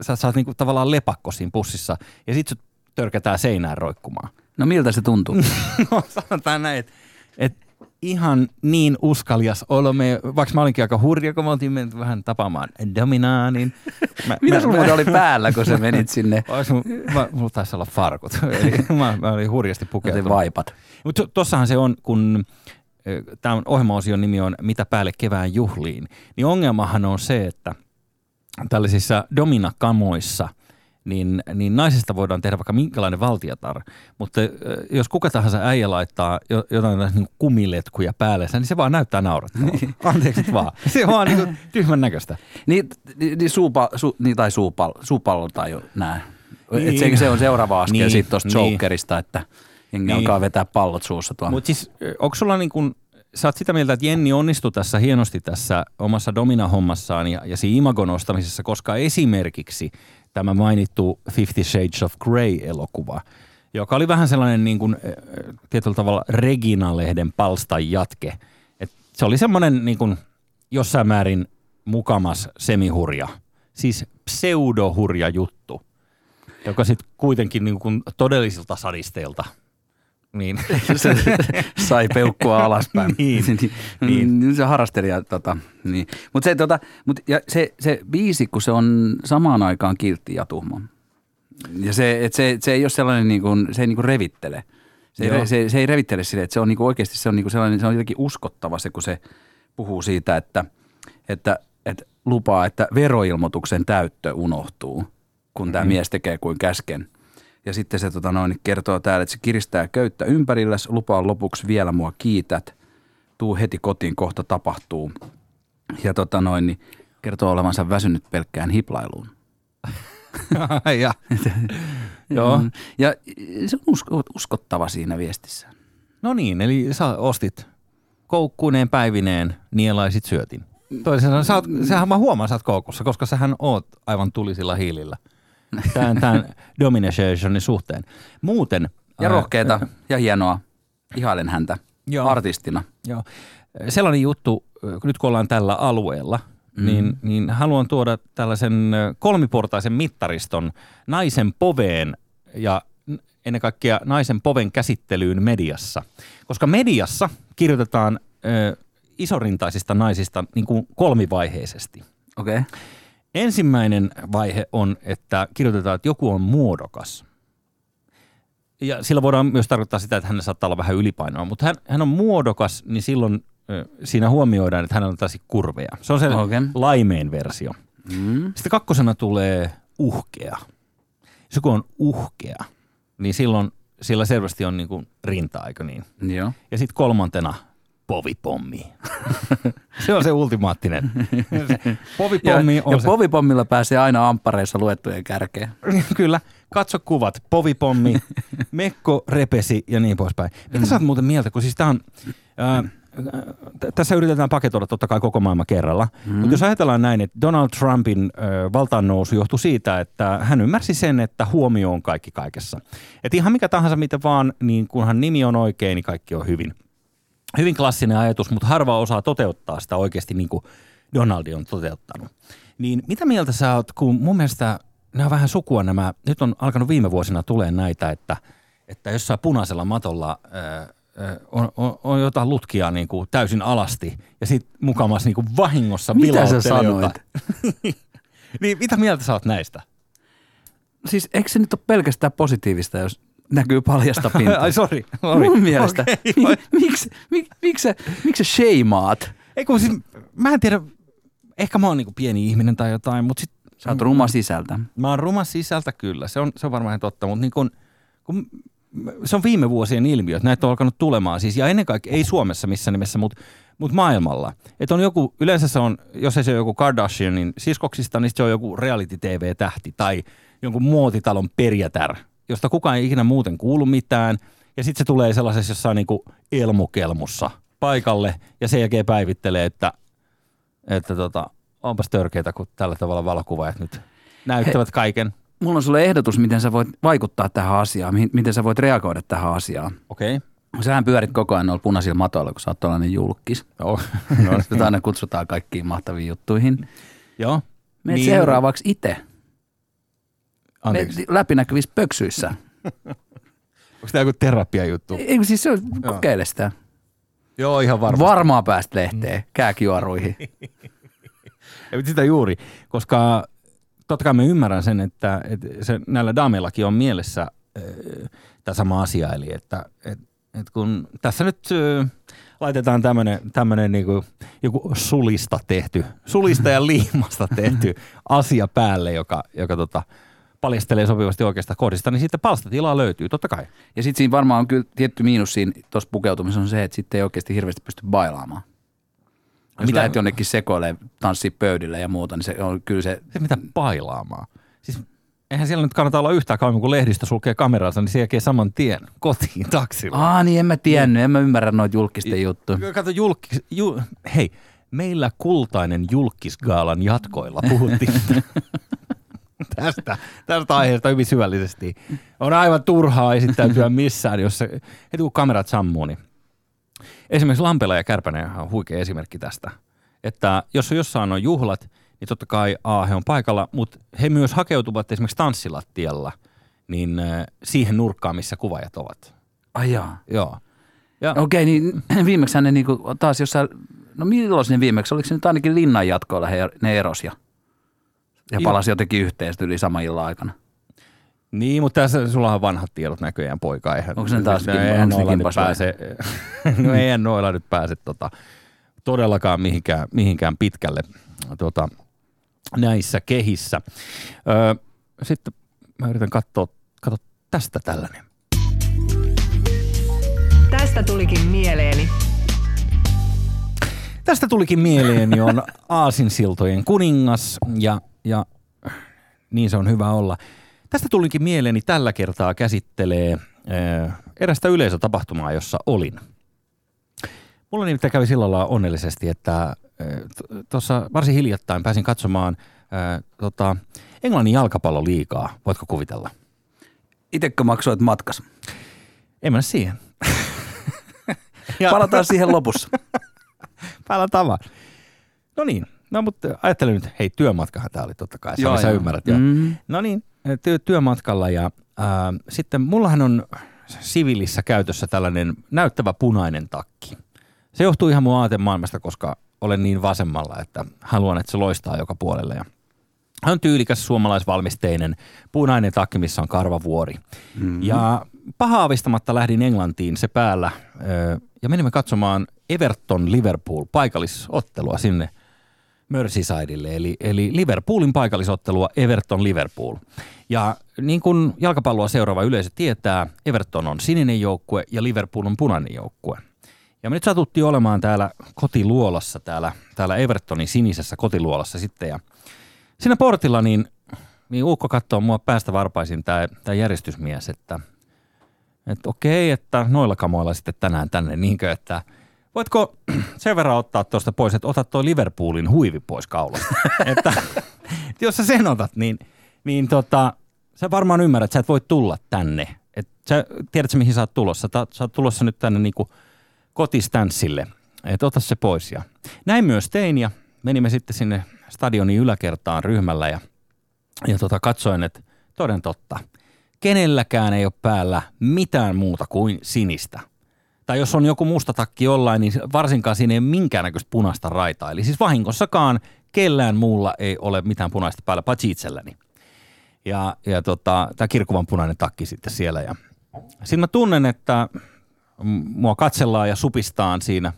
S1: sä saat niinku tavallaan lepakko siinä pussissa ja sit sut törkätään seinään roikkumaan.
S3: No miltä se tuntuu?
S1: No sanotaan näin, että et ihan niin uskaljas olo. Me, vaikka mä olinkin aika hurja, kun me oltiin mennyt vähän tapaamaan Dominaa, niin... Mä,
S3: Mitä sulla muuten oli päällä, kun sä menit sinne?
S1: Mun, mä, mulla taisi olla farkut. Eli mä, mä olin hurjasti
S3: Otin
S1: pukeutunut.
S3: vaipat.
S1: Mutta tossahan se on, kun tämä ohjelmaosion nimi on Mitä päälle kevään juhliin, niin ongelmahan on se, että tällaisissa dominakamoissa niin, niin naisesta voidaan tehdä vaikka minkälainen valtiatar, mutta jos kuka tahansa äijä laittaa jo- jotain niin kumiletkuja päällensä, niin se vaan näyttää naurattavalta. Anteeksi nyt vaan. Se on vaan niin tyhmän näköistä.
S3: Niin, niin, niin, suupa, su, niin tai suupal, suupallo tai jo nää.
S1: Niin.
S3: Et se, se on seuraava askel
S1: Niin,
S3: niin, sitten tuosta
S1: niin.
S3: Jokerista, että jengi
S1: Niin.
S3: alkaa vetää pallot suussa tuolla.
S1: Mutta siis onko sulla niin kuin, sä oot sitä mieltä, että Jenni onnistui tässä hienosti tässä omassa Domina-hommassaan ja, ja siinä imagon nostamisessa, koska esimerkiksi tämä mainittu Fifty Shades of Grey-elokuva, joka oli vähän sellainen niin kuin, äh, tietyllä tavalla Regina-lehden palstan jatke. Et se oli semmoinen niin kuin, jossain määrin mukamas semihurja, siis pseudohurja juttu, joka sitten kuitenkin niin kuin todellisilta sadisteilta niin.
S3: se sai peukkua alaspäin.
S1: Niin,
S3: niin. niin. Se harrastelija, tota, niin. Mutta se, tota, mut, ja se, se biisi, kun se on samaan aikaan kiltti ja tuhma. Ja se, et se, se ei ole sellainen, niin kuin, se ei niin kuin revittele. Se ei,
S1: Joo.
S3: re- se, se ei revittele sille, että se on niin kuin oikeasti se on niin kuin sellainen, se on jotenkin uskottava se, kun se puhuu siitä, että, että, että lupaa, että veroilmoituksen täyttö unohtuu, kun tämä mies tekee kuin käsken. Ja sitten se tota noin, kertoo täällä, että se kiristää köyttä ympärilläs, lupaa lopuksi vielä mua kiität, tuu heti kotiin, kohta tapahtuu. Ja tota noin, niin kertoo olevansa väsynyt pelkkään hiplailuun.
S1: ja, joo.
S3: Mm. Ja se on usko, uskottava siinä viestissä.
S1: No niin, eli sä ostit koukkuineen päivineen, nielaisit syötin. Toisin sanoen, sä oot, sähän mä huomaan, sä oot koukussa, koska sähän oot aivan tulisilla hiilillä tämän, tämän dominationin suhteen. Muuten...
S3: Ja
S1: ää,
S3: rohkeeta ja hienoa. Ihailen häntä
S1: Joo.
S3: artistina.
S1: Joo. Sellainen juttu, nyt kun ollaan tällä alueella, mm. niin, niin haluan tuoda tällaisen kolmiportaisen mittariston naisen poveen ja ennen kaikkea naisen poven käsittelyyn mediassa. Koska mediassa kirjoitetaan ö, isorintaisista naisista niin kuin kolmivaiheisesti.
S3: Okei. Okay.
S1: Ensimmäinen vaihe on, että kirjoitetaan, että joku on muodokas. Ja sillä voidaan myös tarkoittaa sitä, että hän saattaa olla vähän ylipainoa, mutta hän, hän on muodokas, niin silloin siinä huomioidaan, että hänellä on tällaisia kurveja. Se on se okay. laimein versio.
S3: Mm.
S1: Sitten kakkosena tulee uhkea. Jos joku on uhkea, niin silloin sillä selvästi on niin kuin rinta, eikö niin?
S3: Joo.
S1: Ja sitten kolmantena povipommi. se on se ultimaattinen. Povipommi
S3: ja,
S1: on
S3: ja
S1: se.
S3: povipommilla pääsee aina amppareissa luettujen kärkeen.
S1: Kyllä. Katso kuvat. Povipommi, Mekko repesi ja niin poispäin. Mitä sä oot muuten mieltä, kun siis tää on... Ää, t- tässä yritetään paketoida totta kai koko maailma kerralla. Mm. Mutta jos ajatellaan näin, että Donald Trumpin ö, valtaan nousu johtui siitä, että hän ymmärsi sen, että huomio on kaikki kaikessa. Että ihan mikä tahansa mitä vaan, niin kunhan nimi on oikein, niin kaikki on hyvin. Hyvin klassinen ajatus, mutta harva osaa toteuttaa sitä oikeasti niin kuin Donaldi on toteuttanut. Niin mitä mieltä sä oot, kun mun mielestä nämä on vähän sukua nämä, nyt on alkanut viime vuosina tulee näitä, että, että jossain punaisella matolla ää, on, on, on jotain lutkia niin kuin täysin alasti ja sitten mukamas niin kuin vahingossa
S3: Mitä sä sanoit?
S1: niin mitä mieltä sä oot näistä?
S3: Siis eikö se nyt ole pelkästään positiivista, jos näkyy paljasta pintaa?
S1: Ai sori.
S3: Mun mielestä.
S1: Vai-
S3: miksi, mik, miksi, sä, miksi sä sheimaat?
S1: Ei kun siis, mä en tiedä, ehkä mä oon niin kuin pieni ihminen tai jotain, mutta sit
S3: Sä oot ruma sisältä.
S1: Mä oon ruma sisältä kyllä, se on, se on varmaan totta, mutta niin kun, kun se on viime vuosien ilmiö, että näitä on alkanut tulemaan siis, ja ennen kaikkea ei Suomessa missä nimessä, mutta mut maailmalla. Että on joku, yleensä se on, jos ei se ole joku Kardashianin siskoksista, niin se on joku reality-tv-tähti tai jonkun muotitalon perjätär, josta kukaan ei ikinä muuten kuulu mitään. Ja sitten se tulee sellaisessa jossain niinku elmukelmussa paikalle ja sen jälkeen päivittelee, että, että tota, onpas törkeitä, kun tällä tavalla valokuvaajat nyt näyttävät He, kaiken.
S3: Mulla on sulle ehdotus, miten sä voit vaikuttaa tähän asiaan, miten sä voit reagoida tähän asiaan.
S1: Okei. Okay.
S3: Sähän pyörit koko ajan noilla punaisilla matoilla, kun sä oot tällainen julkis.
S1: Joo.
S3: No, aina kutsutaan kaikkiin mahtaviin juttuihin.
S1: Joo.
S3: Meet niin. seuraavaksi itse.
S1: Anteeksi.
S3: läpinäkyvissä pöksyissä.
S1: Onko tämä joku terapia-juttu?
S3: Ei, siis se on, kokeile sitä.
S1: Joo, ihan varmasti.
S3: Varmaan päästä lehteen, kääkijuoruihin.
S1: ja sitä juuri, koska totta kai mä ymmärrän sen, että, että se, näillä daameillakin on mielessä äh, tämä sama asia, eli että et, et kun tässä nyt äh, laitetaan tämmöinen niinku, joku sulista tehty, sulista ja liimasta tehty asia päälle, joka, joka tota, paljastelee sopivasti oikeasta kohdista, niin sitten palstatilaa löytyy, totta kai.
S3: Ja sitten siinä varmaan on kyllä tietty miinus siinä tuossa pukeutumisessa on se, että sitten ei oikeasti hirveästi pysty bailaamaan. Jos mitä? lähdet jonnekin sekoilemaan, tanssii pöydille ja muuta, niin se on kyllä se...
S1: Se mitä bailaamaan? Siis eihän siellä nyt kannata olla yhtään kauemmin, kun lehdistö sulkee kameransa, niin se jälkeen saman tien kotiin taksilla.
S3: Aa, niin en mä tiennyt, niin. en mä ymmärrä noita julkisten juttuja.
S1: Kato, julkis, ju, hei, meillä kultainen julkisgaalan jatkoilla puhuttiin tästä, tästä aiheesta hyvin syvällisesti. On aivan turhaa esittäytyä missään, jos se, heti kun kamerat sammuu, niin Esimerkiksi Lampela ja Kärpänen on huikea esimerkki tästä. Että jos jossain on juhlat, niin totta kai A, he on paikalla, mutta he myös hakeutuvat esimerkiksi tanssilattialla niin äh, siihen nurkkaan, missä kuvaajat ovat.
S3: Ai jaa.
S1: Joo.
S3: Ja, Okei, niin viimeksi ne niinku, taas jossain, no milloin ne viimeksi, oliko se nyt ainakin linnan jatkoilla he, ne eros ja, palasi jotenkin yhteen yli sama illan aikana?
S1: Niin, mutta tässä sulla on vanhat tiedot näköjään, poika. Eihän,
S3: Onko se taas
S1: eihän noilla nyt pääse, no eihän noilla nyt pääse tota, todellakaan mihinkään, mihinkään pitkälle tota, näissä kehissä. Öö, sitten mä yritän katsoa, katsoa tästä tällainen.
S2: Tästä tulikin mieleeni.
S1: Tästä tulikin mieleeni on Aasinsiltojen kuningas ja, ja niin se on hyvä olla. Tästä tulikin mieleeni tällä kertaa käsittelee äh, erästä yleisötapahtumaa, jossa olin. Mulla nimittäin kävi sillä lailla onnellisesti, että äh, tuossa varsin hiljattain pääsin katsomaan äh, tota, Englannin jalkapalloliikaa. Voitko kuvitella?
S3: Itsekö maksoit matkas?
S1: En mennä siihen.
S3: ja... Palataan siihen lopussa.
S1: Palataan vaan. No niin, no mutta ajattelen nyt, hei työmatkahan tämä oli totta kai, Joo, sä ymmärrät. Mm. No niin, työ, työmatkalla ja ää, sitten mullahan on siviilissä käytössä tällainen näyttävä punainen takki. Se johtuu ihan mun aatemaailmasta, koska olen niin vasemmalla, että haluan, että se loistaa joka puolelle. Ja hän on tyylikäs suomalaisvalmisteinen punainen takki, missä on karvavuori. Mm-hmm. Ja pahaavistamatta lähdin Englantiin se päällä ja menimme katsomaan Everton Liverpool paikallisottelua sinne – Merseysidelle, eli, eli Liverpoolin paikallisottelua Everton Liverpool. Ja niin kuin jalkapalloa seuraava yleisö tietää, Everton on sininen joukkue ja Liverpool on punainen joukkue. Ja me nyt satuttiin olemaan täällä kotiluolassa, täällä, täällä Evertonin sinisessä kotiluolassa sitten. Ja siinä portilla niin, niin Uukko katsoo mua päästä varpaisin tämä, tämä järjestysmies, että, että okei, että noilla kamoilla sitten tänään tänne, niinkö, että – Voitko sen verran ottaa tuosta pois, että otat tuo Liverpoolin huivi pois kaulasta? että, että jos sä sen otat, niin, niin tota, sä varmaan ymmärrät, että sä et voi tulla tänne. Et sä tiedätkö, mihin sä oot tulossa? Sä, sä oot tulossa nyt tänne niinku kotistanssille. Että ota se pois. Ja näin myös tein ja menimme sitten sinne stadionin yläkertaan ryhmällä ja, ja tota, katsoin, että toden totta, kenelläkään ei ole päällä mitään muuta kuin sinistä tai jos on joku musta takki jollain, niin varsinkaan siinä ei ole minkäännäköistä punaista raitaa. Eli siis vahingossakaan kellään muulla ei ole mitään punaista päällä, paitsi itselläni. Ja, ja tota, tämä kirkuvan punainen takki sitten siellä. Ja sitten mä tunnen, että mua katsellaan ja supistaan siinä,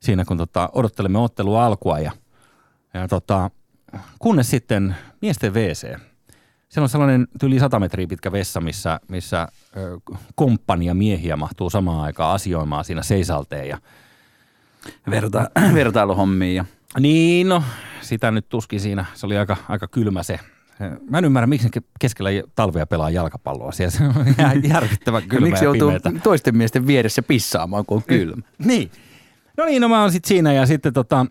S1: siinä kun tota, odottelemme ottelua alkua. Ja, ja tota, kunnes sitten miesten WC. Siellä on sellainen yli 100 metriä pitkä vessa, missä, missä ö, komppania miehiä mahtuu samaan aikaan asioimaan siinä seisalteen. Ja,
S3: Verta, vertailuhommia. Ja.
S1: niin, no, sitä nyt tuskin siinä. Se oli aika, aika kylmä se. Mä en ymmärrä, miksi keskellä talvea pelaa jalkapalloa siellä. Se on ihan järkyttävän
S3: Ja
S1: kylmä
S3: miksi
S1: ja,
S3: joutuu
S1: pimeätä.
S3: toisten miesten vieressä pissaamaan, kun on kylmä?
S1: Niin. No niin, no mä oon sitten siinä ja sitten tota,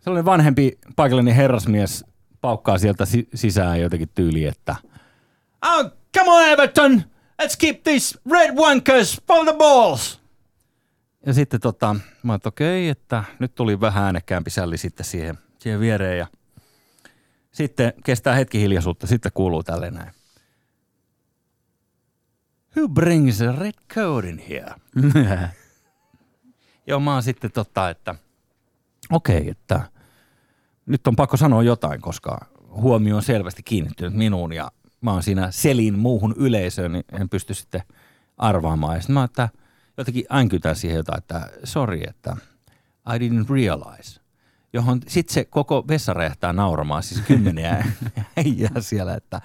S1: sellainen vanhempi paikallinen herrasmies paukkaa sieltä si- sisään jotenkin tyyli, että oh, come on Everton, let's keep these red wankers from the balls. Ja sitten tota, mä että okei, että nyt tuli vähän äänekkäämpi sälli sitten siihen, siihen viereen ja sitten kestää hetki hiljaisuutta, sitten kuuluu tälleen näin. Who brings a red coat in here? Joo, mä oon sitten tota, että okei, okay, että nyt on pakko sanoa jotain, koska huomio on selvästi kiinnittynyt minuun ja mä oon siinä selin muuhun yleisöön, niin en pysty sitten arvaamaan. Ja sitten mä että jotenkin änkytän siihen jotain, että sorry, että I didn't realize. Johon sitten se koko vessa räjähtää nauramaan, siis kymmeniä äijää siellä, että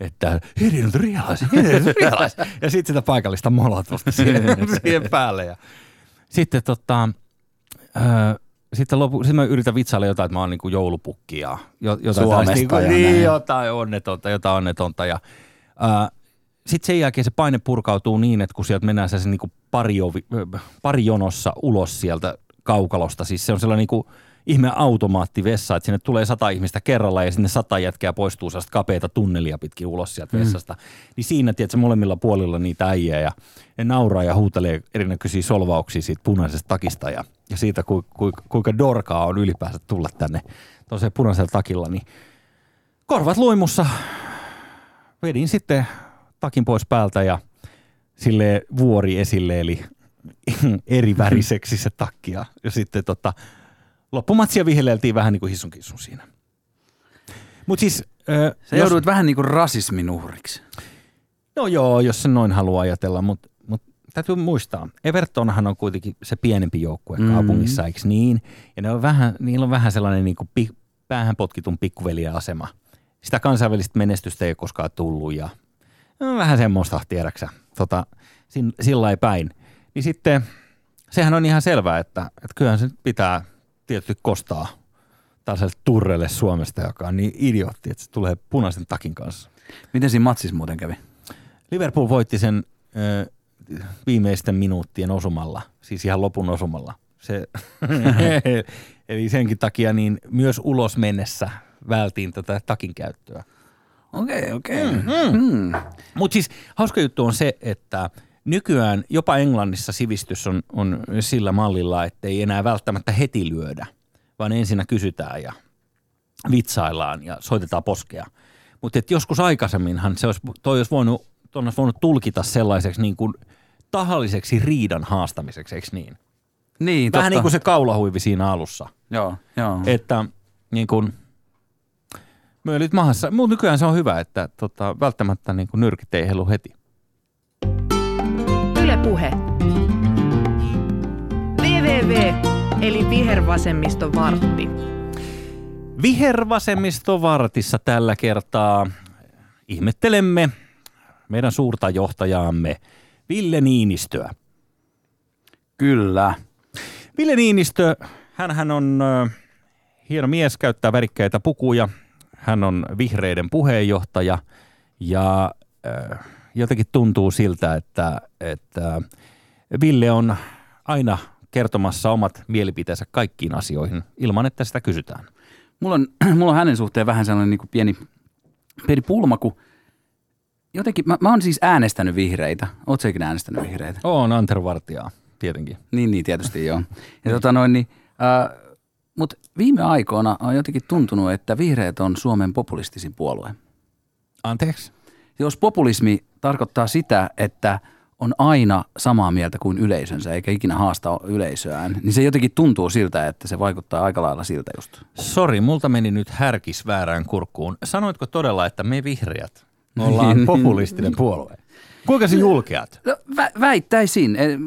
S1: että he didn't realize, he didn't realize. Ja sitten sitä paikallista molotusta siihen, siihen päälle. Ja sitten tota, öö, sitten lopu, sitten mä yritän vitsailla jotain, että mä oon niinku joulupukki ja jo- jotain
S3: Suomesta
S1: niinku-
S3: ja
S1: niin,
S3: näin.
S1: jotain onnetonta, jotain onnetonta. Ja, öö, sitten sen jälkeen se paine purkautuu niin, että kun sieltä mennään se niinku pari, ovi, pari jonossa ulos sieltä kaukalosta, siis se on sellainen niinku ihme automaattivessa, että sinne tulee sata ihmistä kerralla ja sinne sata jätkää poistuu sellaista kapeita tunnelia pitkin ulos sieltä mm. vessasta. Niin siinä, tiedätkö, molemmilla puolilla niitä äijää ja ne nauraa ja huutelee erinäköisiä solvauksia siitä punaisesta takista ja, ja siitä, ku, ku, kuinka dorkaa on ylipäänsä tulla tänne tosiaan punaisella takilla, niin korvat luimussa vedin sitten takin pois päältä ja sille vuori esille, eli eri väriseksi se takki. Ja, ja sitten tota, loppumatsia vihelleltiin vähän niin kuin hissun kissun siinä. Mutta siis... Ö,
S3: Sä
S1: jos-
S3: joudut vähän niin kuin rasismin uhriksi.
S1: No joo, jos se noin haluaa ajatella, mutta mut täytyy muistaa, Evertonhan on kuitenkin se pienempi joukkue
S3: Mm.
S1: kaupungissa, eikö niin? Ja ne on vähän, niillä on vähän sellainen niin kuin pi, päähän potkitun pikkuveliä asema. Sitä kansainvälistä menestystä ei ole koskaan tullut ja no, vähän semmoista, tiedäksä, tota, sin, sillä ei päin. Niin sitten sehän on ihan selvää, että, että kyllähän se pitää tietysti kostaa tällaiselle turrelle Suomesta, joka on niin idiootti, että se tulee punaisen takin kanssa.
S3: Miten siinä matsissa muuten kävi?
S1: Liverpool voitti sen ö, viimeisten minuuttien osumalla, siis ihan lopun osumalla. Se, eli senkin takia niin myös ulos mennessä vältiin tätä takin käyttöä.
S3: Okei, okei. Mm.
S1: Mutta siis hauska juttu on se, että nykyään jopa Englannissa sivistys on, on sillä mallilla, että ei enää välttämättä heti lyödä, vaan ensinnä kysytään ja vitsaillaan ja soitetaan poskea. Mutta joskus aikaisemminhan se olisi, toi olisi voinut, toi olisi voinut tulkita sellaiseksi niin kuin tahalliseksi riidan haastamiseksi, eikö niin?
S3: Niin,
S1: Vähän
S3: totta.
S1: niin kuin se kaulahuivi siinä alussa.
S3: Joo, joo.
S1: Että niin kuin, myölyt mahassa. Mutta nykyään se on hyvä, että tota, välttämättä niin kuin nyrkit ei helu heti.
S2: Yle Puhe. VVV, eli vihervasemmisto vartti.
S1: Vihervasemmistovartissa tällä kertaa ihmettelemme meidän suurta johtajaamme Ville Niinistöä.
S3: Kyllä.
S1: Ville Niinistö, hän on hieno mies, käyttää värikkäitä pukuja. Hän on vihreiden puheenjohtaja ja ö, jotenkin tuntuu siltä, että, että Ville on aina kertomassa omat mielipiteensä kaikkiin asioihin ilman, että sitä kysytään.
S3: Mulla on, mulla on hänen suhteen vähän sellainen niin kuin pieni, pieni pulma, kun jotenkin, mä, mä oon siis äänestänyt vihreitä. Oot säkin äänestänyt vihreitä?
S1: On Antervartijaa, tietenkin.
S3: Niin, niin tietysti joo. Ja tota noin, niin, äh, mutta viime aikoina on jotenkin tuntunut, että vihreät on Suomen populistisin puolue.
S1: Anteeksi?
S3: Jos populismi tarkoittaa sitä, että on aina samaa mieltä kuin yleisönsä, eikä ikinä haasta yleisöään, niin se jotenkin tuntuu siltä, että se vaikuttaa aika lailla siltä just.
S1: Sori, multa meni nyt härkis väärään kurkkuun. Sanoitko todella, että me vihreät ollaan
S3: Niin.
S1: populistinen puolue? Kuinka se julkeat?
S3: No, vä- väittäisin. Eh,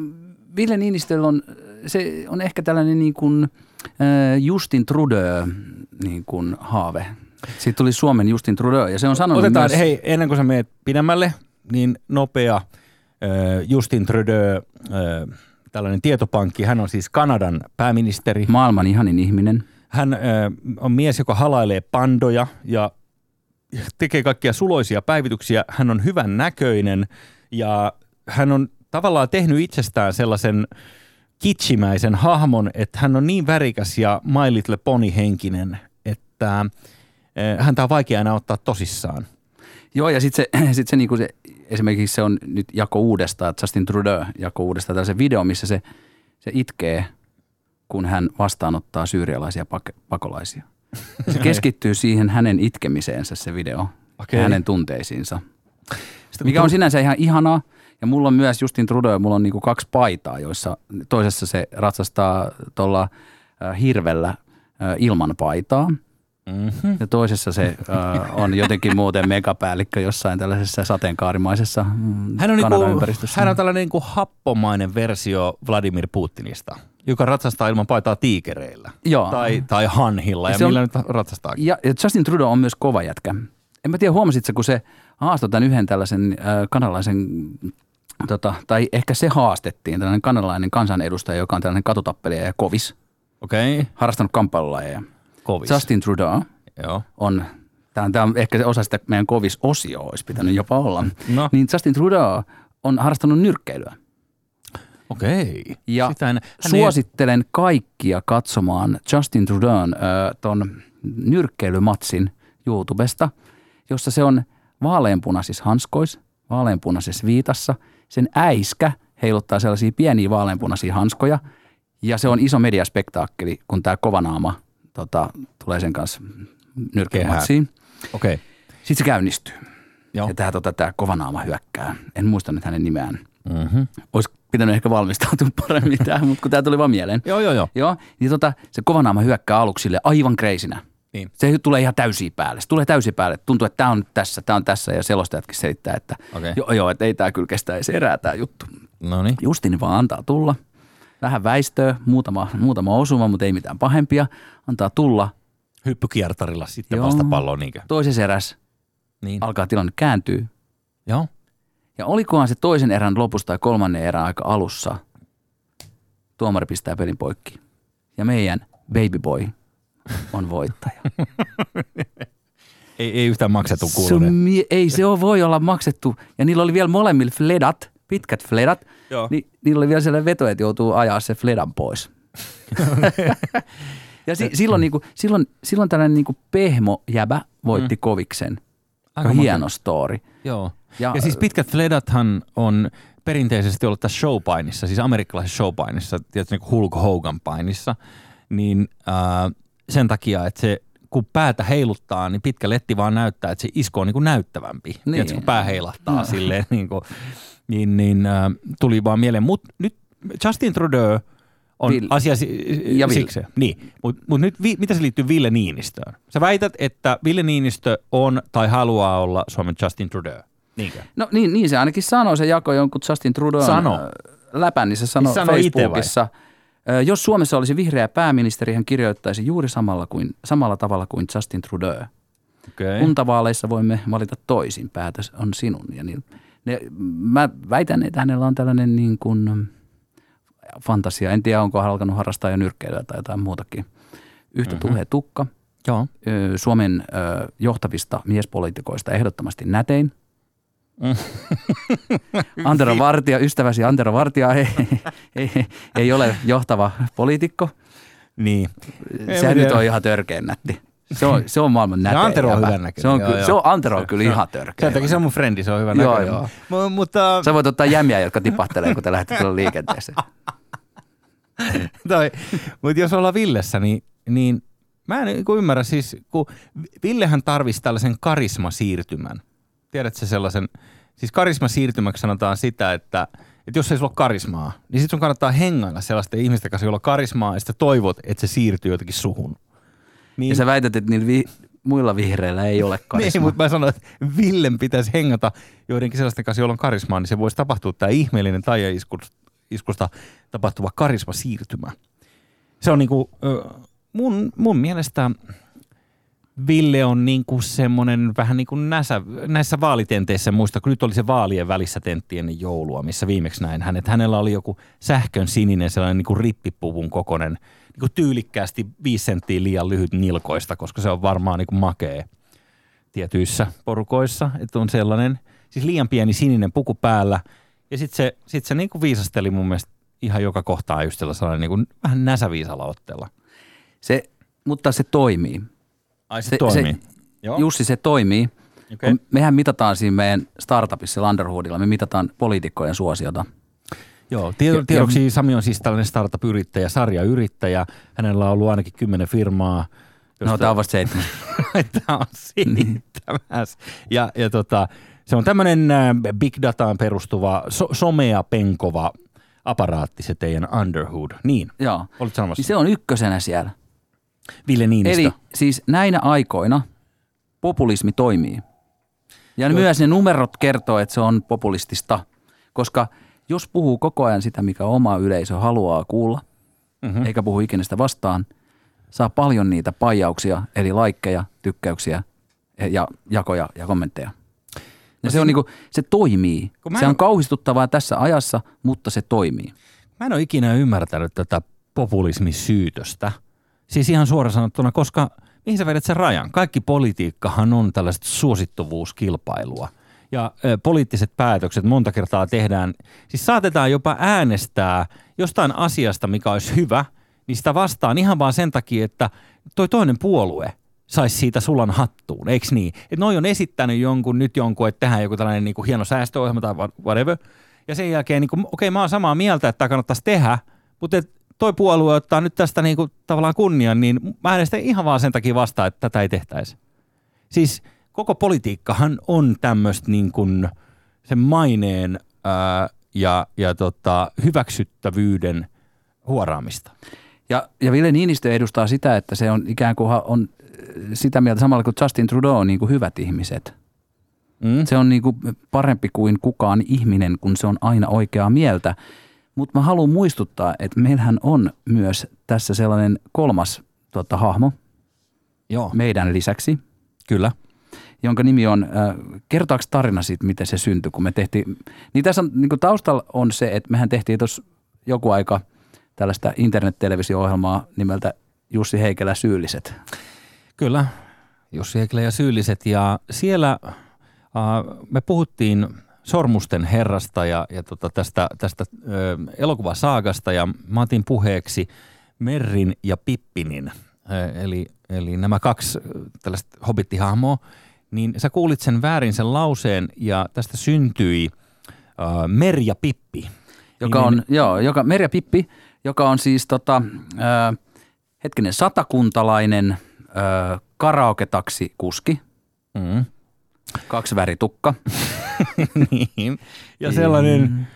S3: Ville Niinistöllä on, se on ehkä tällainen niin kuin äh, Justin Trudeau niin kuin haave. Siitä tuli Suomen Justin Trudeau ja se on sanonut
S1: Otetaan,
S3: myös...
S1: hei, ennen kuin sä meet pidemmälle, niin nopea Justin Trudeau, tällainen tietopankki. Hän on siis Kanadan pääministeri.
S3: Maailman ihanin ihminen.
S1: Hän on mies, joka halailee pandoja ja tekee kaikkia suloisia päivityksiä. Hän on hyvän näköinen ja hän on tavallaan tehnyt itsestään sellaisen kitsimäisen hahmon, että hän on niin värikäs ja My Little Pony henkinen, että häntä on vaikea enää ottaa tosissaan.
S3: Joo, ja sitten se, sit se, niinku se, esimerkiksi se on nyt jako uudestaan, Justin Trudeau jako uudestaan tällaisen video, missä se, se itkee, kun hän vastaanottaa syyrialaisia pak- pakolaisia. Se keskittyy siihen hänen itkemiseensä se video okay. hänen tunteisiinsa.
S1: Sitten
S3: Mikä on sinänsä ihan ihanaa. Ja mulla on myös Justin Trudeau, mulla on niinku kaksi paitaa, joissa toisessa se ratsastaa tuolla äh, hirvellä äh, ilman paitaa.
S1: Mm-hmm.
S3: Ja toisessa se äh, on jotenkin muuten megapäällikkö jossain tällaisessa sateenkaarimaisessa mm,
S1: Hän on,
S3: Kanadan
S1: niinku,
S3: ympäristössä.
S1: hän on tällainen niinku happomainen versio Vladimir Putinista, joka ratsastaa ilman paitaa tiikereillä.
S3: Joo.
S1: Tai, tai hanhilla, ja
S3: on-
S1: millä nyt ratsastaa.
S3: Ja, ja Justin Trudeau on myös kova jätkä. En mä tiedä, huomasit sä, kun se haastoi tämän yhden tällaisen äh, kanalaisen, tota, tai ehkä se haastettiin, tällainen kanalainen kansanedustaja, joka on tällainen katutappelija ja kovis,
S1: Okei, okay.
S3: harrastanut kamppailulajeja.
S1: Kovis.
S3: Justin Trudeau
S1: Joo.
S3: on, tämä on, tämä on ehkä se osa sitä meidän kovis-osioa, olisi pitänyt jopa olla.
S1: No.
S3: Niin Justin Trudeau on harrastanut nyrkkeilyä.
S1: Okei.
S3: Ja
S1: Sitä en,
S3: Suosittelen kaikkia katsomaan Justin Trudeau'n äh, ton nyrkkeilymatsin YouTubesta, jossa se on vaaleanpunaisissa hanskois, vaaleanpunaisessa viitassa. Sen äiskä heiluttaa sellaisia pieniä vaaleanpunaisia hanskoja ja se on iso mediaspektaakkeli, kun tämä kovanaama tota, tulee sen kanssa.
S1: Ei, Okei.
S3: Sitten se käynnistyy.
S1: Joo.
S3: Ja tämä tota, tää kovanaama hyökkää. En muista nyt hänen nimeään.
S1: Mm-hmm.
S3: Olisi pitänyt ehkä valmistautua paremmin tähän, mutta kun tämä tuli vaan mieleen.
S1: Joo, joo, joo.
S3: Joo, niin tota, se kovanaama hyökkää aluksi sille aivan kreisinä.
S1: Niin.
S3: Se tulee ihan täysiä päälle. Se tulee täysiä päälle. Tuntuu, että tämä on tässä, tämä on tässä. Ja selostajatkin selittää, että
S1: Okei.
S3: joo, joo, että ei tämä kyllä kestä edes erää tämä juttu.
S1: No niin.
S3: Justin vaan antaa tulla. Vähän väistöä, muutama, muutama osuma, mutta ei mitään pahempia. Antaa tulla.
S1: Hyppykiertarilla sitten
S3: Joo.
S1: vastapalloon, niinkö?
S3: Toisessa eräs
S1: Niin.
S3: alkaa tilanne kääntyy.
S1: Joo.
S3: Ja olikohan se toisen erän lopussa tai kolmannen erän aika alussa, tuomari pistää pelin poikki. Ja meidän baby boy on voittaja.
S1: Ei, ei yhtään maksettu kuulunen.
S3: mie- ei se ole, voi olla maksettu. Ja niillä oli vielä molemmilla fledat, pitkät fledat.
S1: Joo.
S3: Ni, niillä oli vielä sellainen veto, että joutuu ajaa se fledan pois. ja si, silloin, niinku, silloin, silloin tällainen niinku pehmo jäbä voitti mm. koviksen. Aika hieno story.
S1: Joo. Ja,
S3: Ja-
S1: siis pitkät fledathan on perinteisesti ollut tässä showpainissa, siis amerikkalaisessa showpainissa, tietysti niin Hulk Hogan painissa, niin ää, sen takia, että se kun päätä heiluttaa, niin pitkä letti vaan näyttää, että se isko on niin kuin näyttävämpi. Niin. Tiedätkö, kun pää heilahtaa no. silleen, niin, kuin, niin, niin ää, tuli vaan mieleen. Mutta nyt Justin Trudeau on
S3: Ville.
S1: asia si-
S3: Ja Ville.
S1: siksi. Niin, mutta mut nyt vi, mitä se liittyy Ville Niinistöön? Sä väität, että Ville Niinistö on tai haluaa olla Suomen Justin Trudeau. Niinkö?
S3: No niin, niin se ainakin sanoi, se jakoi jonkun Justin Trudeau
S1: Sano.
S3: läpän, niin se sanoi
S1: Niin sano?
S3: Facebookissa. Ö, Jos Suomessa olisi vihreä pääministeri, hän kirjoittaisi juuri samalla, kuin, samalla tavalla kuin Justin Trudeau.
S1: Okay.
S3: Kuntavaaleissa voimme valita toisin, päätös on sinun. Ja niin, ne, mä väitän, että hänellä on tällainen niin kuin mm, fantasia. En tiedä, onko hän alkanut harrastaa jo nyrkkeilyä tai jotain muutakin. Yhtä mm-hmm. tuhea tukka.
S1: Joo.
S3: Suomen johtavista miespoliitikoista ehdottomasti nätein. Antero Vartija, ystäväsi Antero Vartija ei, ei, ei ole johtava poliitikko.
S1: Niin.
S3: Se nyt on ihan törkeän nätti. Se on, se on maailman nätein.
S1: Antero on hyvän näköinen,
S3: Se on,
S1: joo,
S3: kyllä,
S1: joo.
S3: se on, Antero on kyllä ihan törkeä.
S1: Sen takia se on mun frendi, se on hyvä
S3: Joo,
S1: näköinen.
S3: joo.
S1: M- mutta
S3: Sä voit ottaa jämiä, jotka tipahtelee, kun te lähdette tuolla liikenteeseen.
S1: toi, mutta jos ollaan Villessä, niin, niin mä en niin ymmärrä siis, kun Villehän tarvisi tällaisen karismasiirtymän. Tiedätkö sellaisen, siis karismasiirtymäksi sanotaan sitä, että, että jos ei sulla ole karismaa, niin sit sun kannattaa hengailla sellaisten ihmisten kanssa, joilla on karismaa, ja sitten toivot, että se siirtyy jotenkin suhun. Niin,
S3: Ja sä väität, että niillä vi- muilla vihreillä ei ole
S1: Niin,
S3: karismaa.
S1: mutta mä sanoin, että Villen pitäisi hengata joidenkin sellaisten kanssa, joilla on karismaa, niin se voisi tapahtua tämä ihmeellinen taiaiskusta tapahtuva karismasiirtymä. Se on niinku, mun, mun mielestä Ville on niin kuin semmoinen vähän niin kuin näissä, näissä vaalitenteissä, muista, kun nyt oli se vaalien välissä tentti ennen joulua, missä viimeksi näin hän, että hänellä oli joku sähkön sininen sellainen niin kuin rippipuvun kokonen, niin kuin tyylikkäästi viisi senttiä liian lyhyt nilkoista, koska se on varmaan niin kuin makee tietyissä porukoissa, että on sellainen, siis liian pieni sininen puku päällä, ja sitten se, sit se niin kuin viisasteli mun mielestä ihan joka kohtaa just sellainen niin kuin vähän näsäviisalla otteella.
S3: Se, mutta se toimii.
S1: Ai se,
S3: Se-
S1: toimii.
S3: se-
S1: Joo.
S3: Jussi, se toimii. Kun Mehän mitataan siinä meidän startupissa Landerhoodilla, me mitataan poliitikkojen suosiota.
S1: Joo, tie-
S3: Ja-
S1: tiedoksi Sami on siis tällainen startup-yrittäjä, sarjayrittäjä. Hänellä on ollut ainakin kymmenen firmaa.
S3: No, tämä on vasta seitsemän.
S1: Tämä on siittämässä. Ja, ja tota, se on tämmöinen äh, big dataan perustuva, so, somea penkova aparaatti, se teidän Underhood. Niin,
S3: Joo.
S1: olit sanomassa.
S3: Niin se on ykkösenä siellä.
S1: Ville Niinistö.
S3: Eli siis näinä aikoina populismi toimii. Ja
S1: Joo.
S3: myös ne numerot kertoo, että se on populistista. Koska jos puhuu koko ajan sitä, mikä oma yleisö haluaa kuulla,
S1: Mhm.
S3: mm-hmm. eikä puhu ikinä sitä vastaan, saa paljon niitä paijauksia, eli laikkeja, tykkäyksiä ja jakoja ja kommentteja. Ja se, on niinku, se toimii. Se on kauhistuttavaa tässä ajassa, mutta se toimii.
S1: Mä en ole ikinä ymmärtänyt tätä populismisyytöstä. Siis ihan suoraan sanottuna, koska mihin sä vedät sen rajan? Kaikki politiikkahan on tällaista suosittuvuuskilpailua. Ja poliittiset päätökset monta kertaa tehdään, siis saatetaan jopa äänestää jostain asiasta, mikä olisi hyvä, niin sitä vastaan ihan vaan sen takia, että toi toinen puolue saisi siitä sulan hattuun, eikö niin? Että noi on esittänyt jonkun, nyt jonkun, että tehdään joku tällainen niin kuin hieno säästöohjelma tai wha- whatever. Ja sen jälkeen, niin okei, mä oon samaa mieltä, että tämä kannattaisi tehdä, mutta et toi puolue ottaa nyt tästä niin kuin, tavallaan kunnian, niin mä äänestän ihan vaan sen takia vastaan, että tätä ei tehtäisi. Siis koko politiikkahan on tämmöistä niin kuin sen maineen ää, ja, ja tota, hyväksyttävyyden huoraamista.
S3: Ja, ja Ville Niinistö edustaa sitä, että se on ikään kuin on sitä mieltä samalla kuin Justin Trudeau on niin kuin hyvät ihmiset.
S1: Mm?
S3: Se on niin kuin parempi kuin kukaan ihminen, kun se on aina oikeaa mieltä. Mutta mä haluan muistuttaa, että meillähän on myös tässä sellainen kolmas tota, hahmo
S1: Joo,
S3: meidän lisäksi,
S1: kyllä.
S3: Jonka nimi on, äh, kertoako tarina siitä, miten se syntyi, kun me tehtiin, niin tässä on, niin taustalla on se, että mehän tehtiin tuossa joku aika tällaista internet-televisio-ohjelmaa nimeltä Jussi Heikelä Syylliset.
S1: Kyllä, Jussi Heikelä ja syylliset. Ja siellä äh, me puhuttiin Sormusten herrasta ja, ja tota tästä, tästä äh, elokuvasaagasta ja mä otin puheeksi Merrin ja Pippinin, äh, eli, eli nämä kaksi äh, tällaista hobittihahmoa, niin sä kuulit sen väärin sen lauseen ja tästä syntyi äh, Merja ja Pippi.
S3: joka
S1: Niin-
S3: on, joo, joka, Merja Pippi, joka on siis tota, ö, hetkinen, satakuntalainen ö, karaoke-taksikuski,
S1: Mm.
S3: kaksi väritukka.
S1: niin. Ja sellainen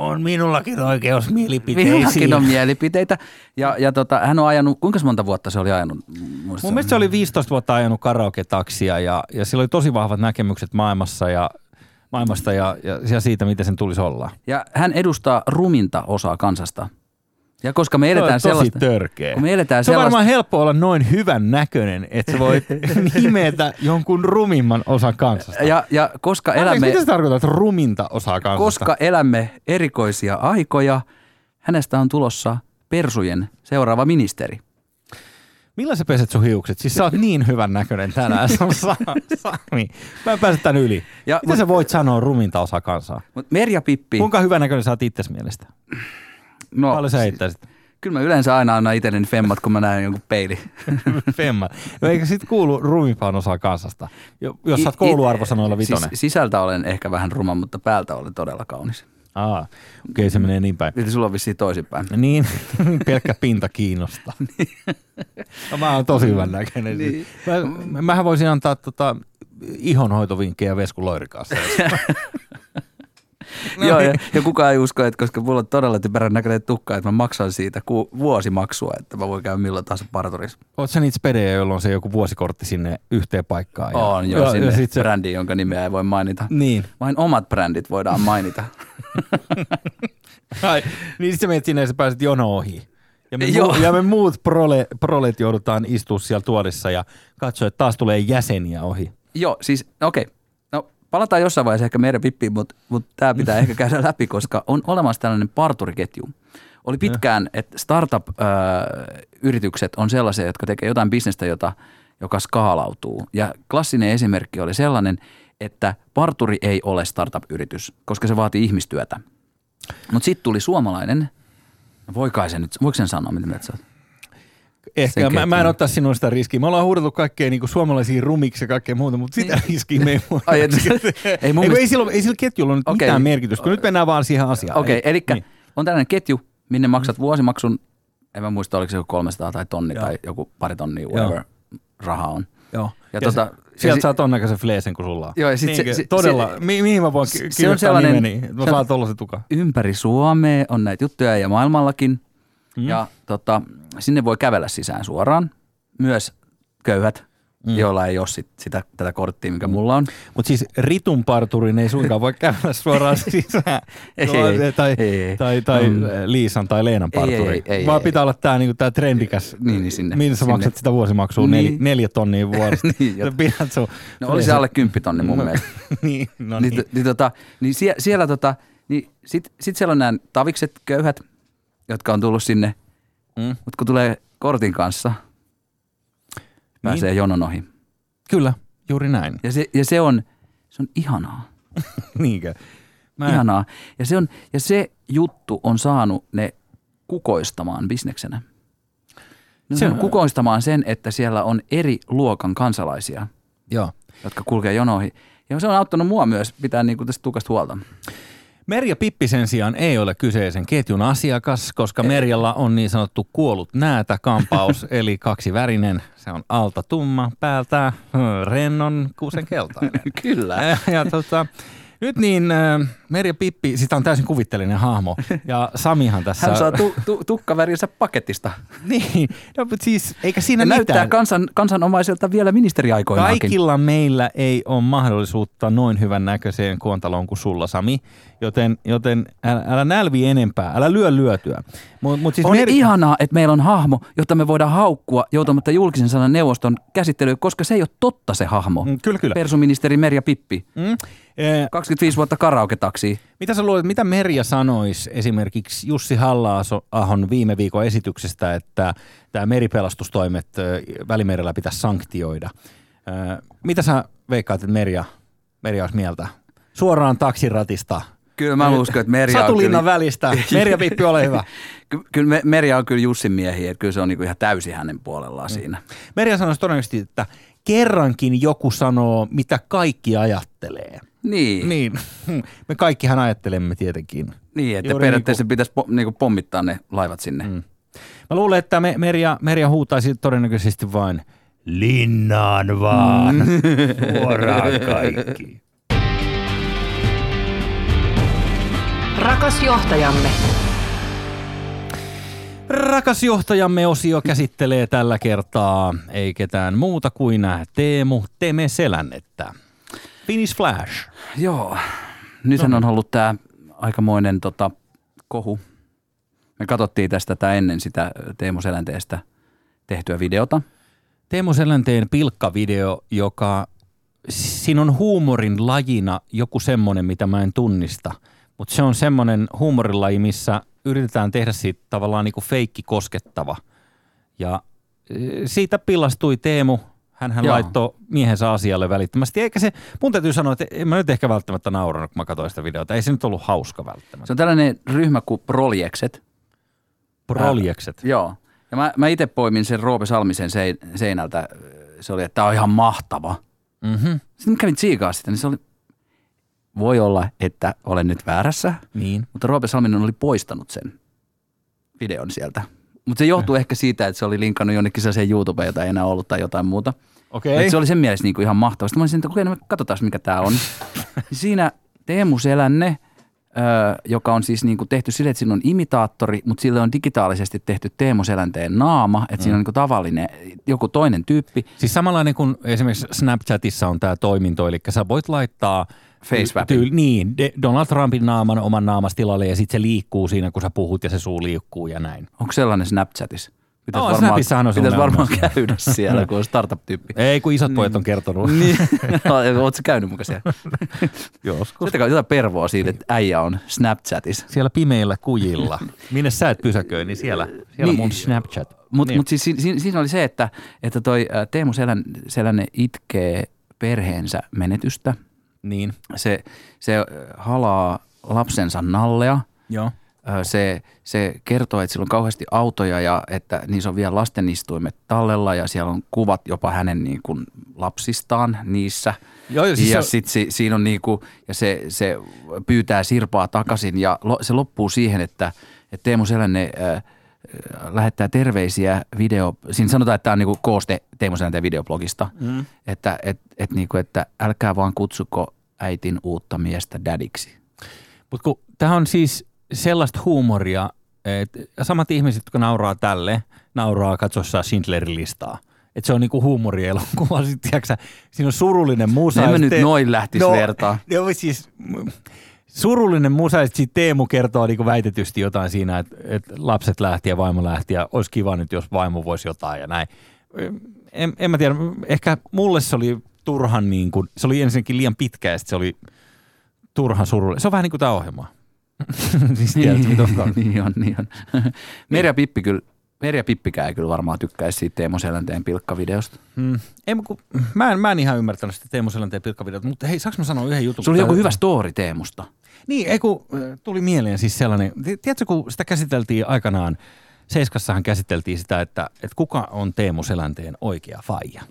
S1: on minullakin oikeus mielipiteisiin.
S3: Minullakin on mielipiteitä. Ja, ja tota, hän on ajanut, kuinka monta vuotta se oli ajanut? Muista.
S1: Mun mielestä se oli 15 vuotta ajanut karaoke-taksia ja, ja sillä oli tosi vahvat näkemykset maailmassa ja, maailmasta ja, ja, ja siitä, miten sen tulisi olla.
S3: Ja hän edustaa ruminta osaa kansasta. Ja koska me eletään
S1: tosi
S3: sellaista...
S1: törkeä.
S3: Kun me eletään
S1: se on
S3: sellaista...
S1: varmaan helppo olla noin hyvän näköinen, että sä voit nimetä jonkun rumimman osan kansasta.
S3: Ja, ja koska
S1: Anteeksi,
S3: elämme...
S1: Mitä se tarkoittaa, että ruminta osaa kansasta?
S3: Koska elämme erikoisia aikoja, hänestä on tulossa persujen seuraava ministeri.
S1: Millä sä peset sun hiukset? Siis sä oot niin hyvän näköinen tänään, Sa- Sami. Mä en pääse tän yli.
S3: Ja-
S1: Mitä sä voit sanoa ruminta osaa kansaa?
S3: Mutta Merja Pippi,
S1: Kuinka hyvän näköinen sä oot itses mielestä?
S3: No,
S1: Paljon sä heittäisit?
S3: kyllä mä yleensä aina annan itselleni femmat, kun mä näen jonkun peili.
S1: Femma. No eikä sit kuulu rumimpaan osaa kansasta? Jo- Jos sä oot kouluarvosanoilla vitonen.
S3: Siis, sisältä olen ehkä vähän ruma, mutta päältä olen todella kaunis.
S1: Aa, okei okay, se menee niin päin.
S3: Eli sulla on vissiin toisinpäin.
S1: Niin, pelkkä pinta kiinnostaa. no, mä oon tosi hyvän näköinen.
S3: Niin.
S1: Mä, mähän voisin antaa tota, ihonhoitovinkkejä Vesku Loirikaassa. No
S3: Joo,
S1: niin.
S3: ja, ja kukaan ei usko, että koska mulla on todella typerän näköinen tukka, että mä maksan siitä ku, vuosimaksua, että mä voin käydä milloin tahansa parturissa.
S1: Oot sä niitä spedejä, joilla on se joku vuosikortti sinne yhteen paikkaan? Ja,
S3: On jo
S1: ja,
S3: sinne
S1: ja sit se,
S3: brändiin, jonka nimeä ei voi mainita.
S1: Niin.
S3: Vain omat brändit voidaan mainita.
S1: Ai, niin sit sä menet sinne ja sä pääset jono ohi. Ja me,
S3: Joo.
S1: muu, ja me muut prole, prolet joudutaan istua siellä tuolissa ja katsoa, että taas tulee jäseniä ohi.
S3: Joo, siis okei. No palataan jossain vaiheessa ehkä meidän pippiin, mutta, mutta tämä pitää ehkä käydä läpi, koska on olemassa tällainen parturiketju. Oli pitkään, että startup-yritykset on sellaisia, jotka tekee jotain bisnestä, jota, joka skaalautuu. Ja klassinen esimerkki oli sellainen, että parturi ei ole startup-yritys, koska se vaatii ihmistyötä. Mutta sitten tuli suomalainen, voi kai se nyt, voiko sen sanoa, mitä mieltä sä oot?
S1: Ehkä mä, mä en ottaa sinun sitä riskiä. Me ollaan huudeltu kaikkea niin kuin suomalaisia rumiksi ja kaikkea muuta, mutta sitä riskiä me ei
S3: Niin. Ai, et-
S1: ei,
S3: ei mun
S1: ei,
S3: mielestä-
S1: ei, sillä, ei sillä ketjulla ole nyt
S3: Okei.
S1: mitään merkitystä, kun nyt mennään vaan siihen asiaan.
S3: Okei,
S1: Ei-
S3: eli
S1: niin.
S3: on tällainen ketju, minne maksat vuosimaksun, en mä muista oliko se joku 300 tai tonni
S1: Joo.
S3: tai joku pari tonnia, whatever raha on.
S1: Joo.
S3: Ja
S1: Ja,
S3: tota-
S1: tota,
S3: ja
S1: sieltä
S3: si-
S1: saa ton näköisen fleesen kuin sulla on.
S3: Joo, ja sit se-
S1: Niinkö?
S3: se-
S1: Todella.
S3: se-
S1: mi- mihin mä voin
S3: se- se on sellainen-
S1: nimeni? Mä
S3: se on-
S1: saan tollasen tuka.
S3: Ympäri Suomea on näitä juttuja ja maailmallakin. Mm. Ja tota, sinne voi kävellä sisään suoraan. Myös köyhät, mm. joilla ei ole sit sitä, tätä korttia, mikä mulla on.
S1: Mutta siis ritun parturin ei suinkaan voi käydellä suoraan sisään.
S3: Ei,
S1: No,
S3: ei,
S1: tai,
S3: ei.
S1: tai, tai
S3: Mm.
S1: Liisan tai Leenan
S3: Ei,
S1: parturi.
S3: ei, ei,
S1: Vaan
S3: ei.
S1: pitää olla tämä niinku, tää trendikäs.
S3: Niin, niin sinne-
S1: Millä sä
S3: sinne.
S1: maksat sitä vuosimaksua?
S3: Niin.
S1: Neljä, neljä tonnia vuodesta.
S3: Niin, jot-
S1: pidät sun,
S3: No oli se alle 10 tonni mun mielestä.
S1: niin, no
S3: niin,
S1: niin.
S3: niin, tota, niin sie, siellä tota, niin sit, sit siellä on nämä tavikset köyhät, jotka on tullut sinne,
S1: Mm.
S3: mutta kun tulee kortin kanssa, pääsee jonon ohi.
S1: Kyllä, juuri näin.
S3: Ja se, ja se on, se on ihanaa.
S1: Niinkö? Mä,
S3: Ihanaa. Ja se, on, ja se juttu on saanut ne kukoistamaan bisneksenä. Ne
S1: Se
S3: on
S1: on-
S3: kukoistamaan sen, että siellä on eri luokan kansalaisia,
S1: Joo.
S3: jotka kulkee jonoihin. Ja se on auttanut mua myös pitää niin tästä tukasta huolta.
S1: Merja Pippi sen sijaan ei ole kyseisen ketjun asiakas, koska Merjalla on niin sanottu kuollut näätä kampaus, eli kaksivärinen. Se on alta tumma, päältä rennon kuusen keltainen.
S3: Kyllä.
S1: Ja, ja tota, nyt niin äh, Merja Pippi, sitä on täysin kuvitteellinen hahmo. Ja Samihan tässä...
S3: Hän saa tu, tu, tukkavärinsä paketista.
S1: Niin, no, mutta siis eikä siinä
S3: Ja näyttää
S1: mitään.
S3: kansan, kansanomaiselta vielä ministeriaikoinakin.
S1: Kaikilla meillä ei ole mahdollisuutta noin hyvän näköiseen kuontaloon kuin sulla, Sami. Joten, joten älä, älä nälvi enempää, älä lyö lyötyä. Mut, mut siis
S3: On
S1: Meri-
S3: ihanaa, että meillä on hahmo, jota me voidaan haukkua joutumatta julkisen sanan neuvoston käsittelyyn, koska se ei ole totta se hahmo.
S1: Mm, Kyllä, kyllä.
S3: Persuministeri Merja Pippi.
S1: Mm. Eh,
S3: 25 vuotta karaoke-taksi.
S1: mitä sä luulet, mitä Merja sanoisi esimerkiksi Jussi halla viime viikon esityksestä, että tämä meripelastustoimet Välimerellä pitäisi sanktioida? Mitä sä veikkaat, että Merja, Merja olisi mieltä? Suoraan taksiratista.
S3: Kyllä mä uskon, että Merja
S1: Satulinnan
S3: kyllä,
S1: välistä. Merja Pippi, ole hyvä.
S3: ky- kyllä Me- Merja on kyllä Jussin miehiä, että kyllä se on niinku ihan täysin hänen
S1: Mm.
S3: puolellaan siinä.
S1: Merja sanoisi todennäköisesti, että kerrankin joku sanoo, mitä kaikki ajattelee.
S3: Niin, niin,
S1: Niin, me kaikkihan ajattelemme tietenkin.
S3: niin että
S1: Juuri
S3: periaatteessa pitäisi po, niinku pommittaa ne laivat sinne. Mm.
S1: Mä luulen, että me, Merja, Merja huutaisi todennäköisesti vain linnaan vaan, suoraan kaikki.
S2: Rakas johtajamme,
S1: Rakas johtajamme osio käsittelee tällä kertaa ei ketään muuta kuin Teemu Teme Selännettä. Finish Flash.
S3: Joo, nythän on ollut tämä aikamoinen tota, kohu. Me katsottiin tästä tätä ennen sitä Teemu Selänteestä tehtyä videota.
S1: Teemu Selänteen pilkkavideo, joka, siinä on huumorin lajina joku semmoinen, mitä mä en tunnista. Mutta se on semmoinen huumorilaji, missä yritetään tehdä siitä tavallaan niinku feikki koskettava. Ja siitä pillastui Teemu. Hän
S3: Joo.
S1: laittoi miehensä asialle välittömästi. Eikä se, mun täytyy sanoa, että en mä nyt ehkä välttämättä nauranut, kun mä katsoin sitä videota. Ei se nyt ollut hauska välttämättä.
S3: Se on tällainen ryhmä kuin Proljekset.
S1: Proljekset.
S3: Joo. Ja mä, mä itse poimin sen Roope Salmisen sein, seinältä. Se oli, että tämä on ihan mahtava.
S1: Mm-hmm.
S3: Sitten mä kävin tsiikaa sitä, niin se oli, voi olla, että olen nyt väärässä,
S1: Niin.
S3: mutta Roope Salminen oli poistanut sen videon sieltä. Mutta se johtuu ehkä siitä, että se oli linkannut jonnekin sellaiseen YouTubeen, jota ei enää ollut tai jotain muuta.
S1: Okei.
S3: Et se oli sen mielessä niinku ihan mahtavaa. Sitten mä olisin, että okei, no katsotaan mikä tämä on. Siinä Teemu Selänne joka on siis niin kuin tehty sille, että siinä on imitaattori, mutta sille on digitaalisesti tehty Teemu Selänteen naama, että mm. siinä on niin kuin tavallinen joku toinen tyyppi.
S1: Siis samanlainen kuin esimerkiksi Snapchatissa on tämä toiminto, eli sä voit laittaa
S3: Facewapin.
S1: niin, Donald Trumpin naaman oman naamastilalle ja sitten se liikkuu siinä, kun sä puhut ja se suu liikkuu ja näin.
S3: Onko sellainen Snapchatissa?
S1: Pitäisi oh, varmaan,
S3: on pitäisi varmaan käydä siellä, kun on startup-tyyppi.
S1: Ei, kun isot pojat on kertonut.
S3: niin. Oletko käynyt mukaan siellä?
S1: Joskus.
S3: Sitten jotain pervoa siitä, että äijä on Snapchatissa.
S1: Siellä pimeillä kujilla. Minne sä et pysäköi, niin siellä, siellä niin. mun Snapchat.
S3: Mutta niin. mut siis siinä, siinä oli se, että, että toi Teemu Selän, Selänne itkee perheensä menetystä.
S1: Niin.
S3: Se, se halaa lapsensa nallea.
S1: Joo
S3: se, se kertoo, että sillä on kauheasti autoja ja että niissä on vielä lastenistuimet tallella ja siellä on kuvat jopa hänen niin kuin lapsistaan niissä.
S1: Joo, jo, siis
S3: ja se... sitten si, siinä on niin kuin, ja se, se pyytää Sirpaa takaisin ja lo, se loppuu siihen, että, että Teemu Selänne äh, lähettää terveisiä video, siinä sanotaan, että tämä on niin kuin kooste Teemu Selänteen videoblogista, mm. että, et, et, niin kuin, että älkää vaan kutsuko äitin uutta miestä dadiksi.
S1: Mutta kun tämä on siis sellaista huumoria, että samat ihmiset, jotka nauraa tälle, nauraa katsossa Schindlerin listaa. Että se on niinku huumorielokuva. Siinä on surullinen musa.
S3: En mä nyt noin lähtisi no, vertaa.
S1: No, siis, surullinen musa, ja sitten Teemu kertoo niinku väitetysti jotain siinä, että, että lapset lähti ja vaimo lähti ja olisi kiva nyt, jos vaimo voisi jotain ja näin. En, en mä tiedä, ehkä mulle se oli turhan, niin kuin, se oli ensinnäkin liian pitkä ja se oli turhan surullinen. Se on vähän niin kuin tämä ohjelma.
S3: siis tiedät, mitä on. niin on, niin on. Merja Pippi kyllä Merja Pippikää ei kyllä varmaan tykkäisi siitä Teemu Selänteen pilkkavideosta.
S1: Hmm. Ei, kun, mä, en, mä en ihan ymmärtänyt sitä Teemu Selänteen pilkkavideota, mutta hei, saanko mä sanoa yhden jutun?
S3: Se oli joku hyvä story Teemusta.
S1: Niin, ei kun tuli mieleen siis sellainen, tiedätkö kun sitä käsiteltiin aikanaan, Seiskassahan käsiteltiin sitä, että, että kuka on Teemu Selänteen oikea faija.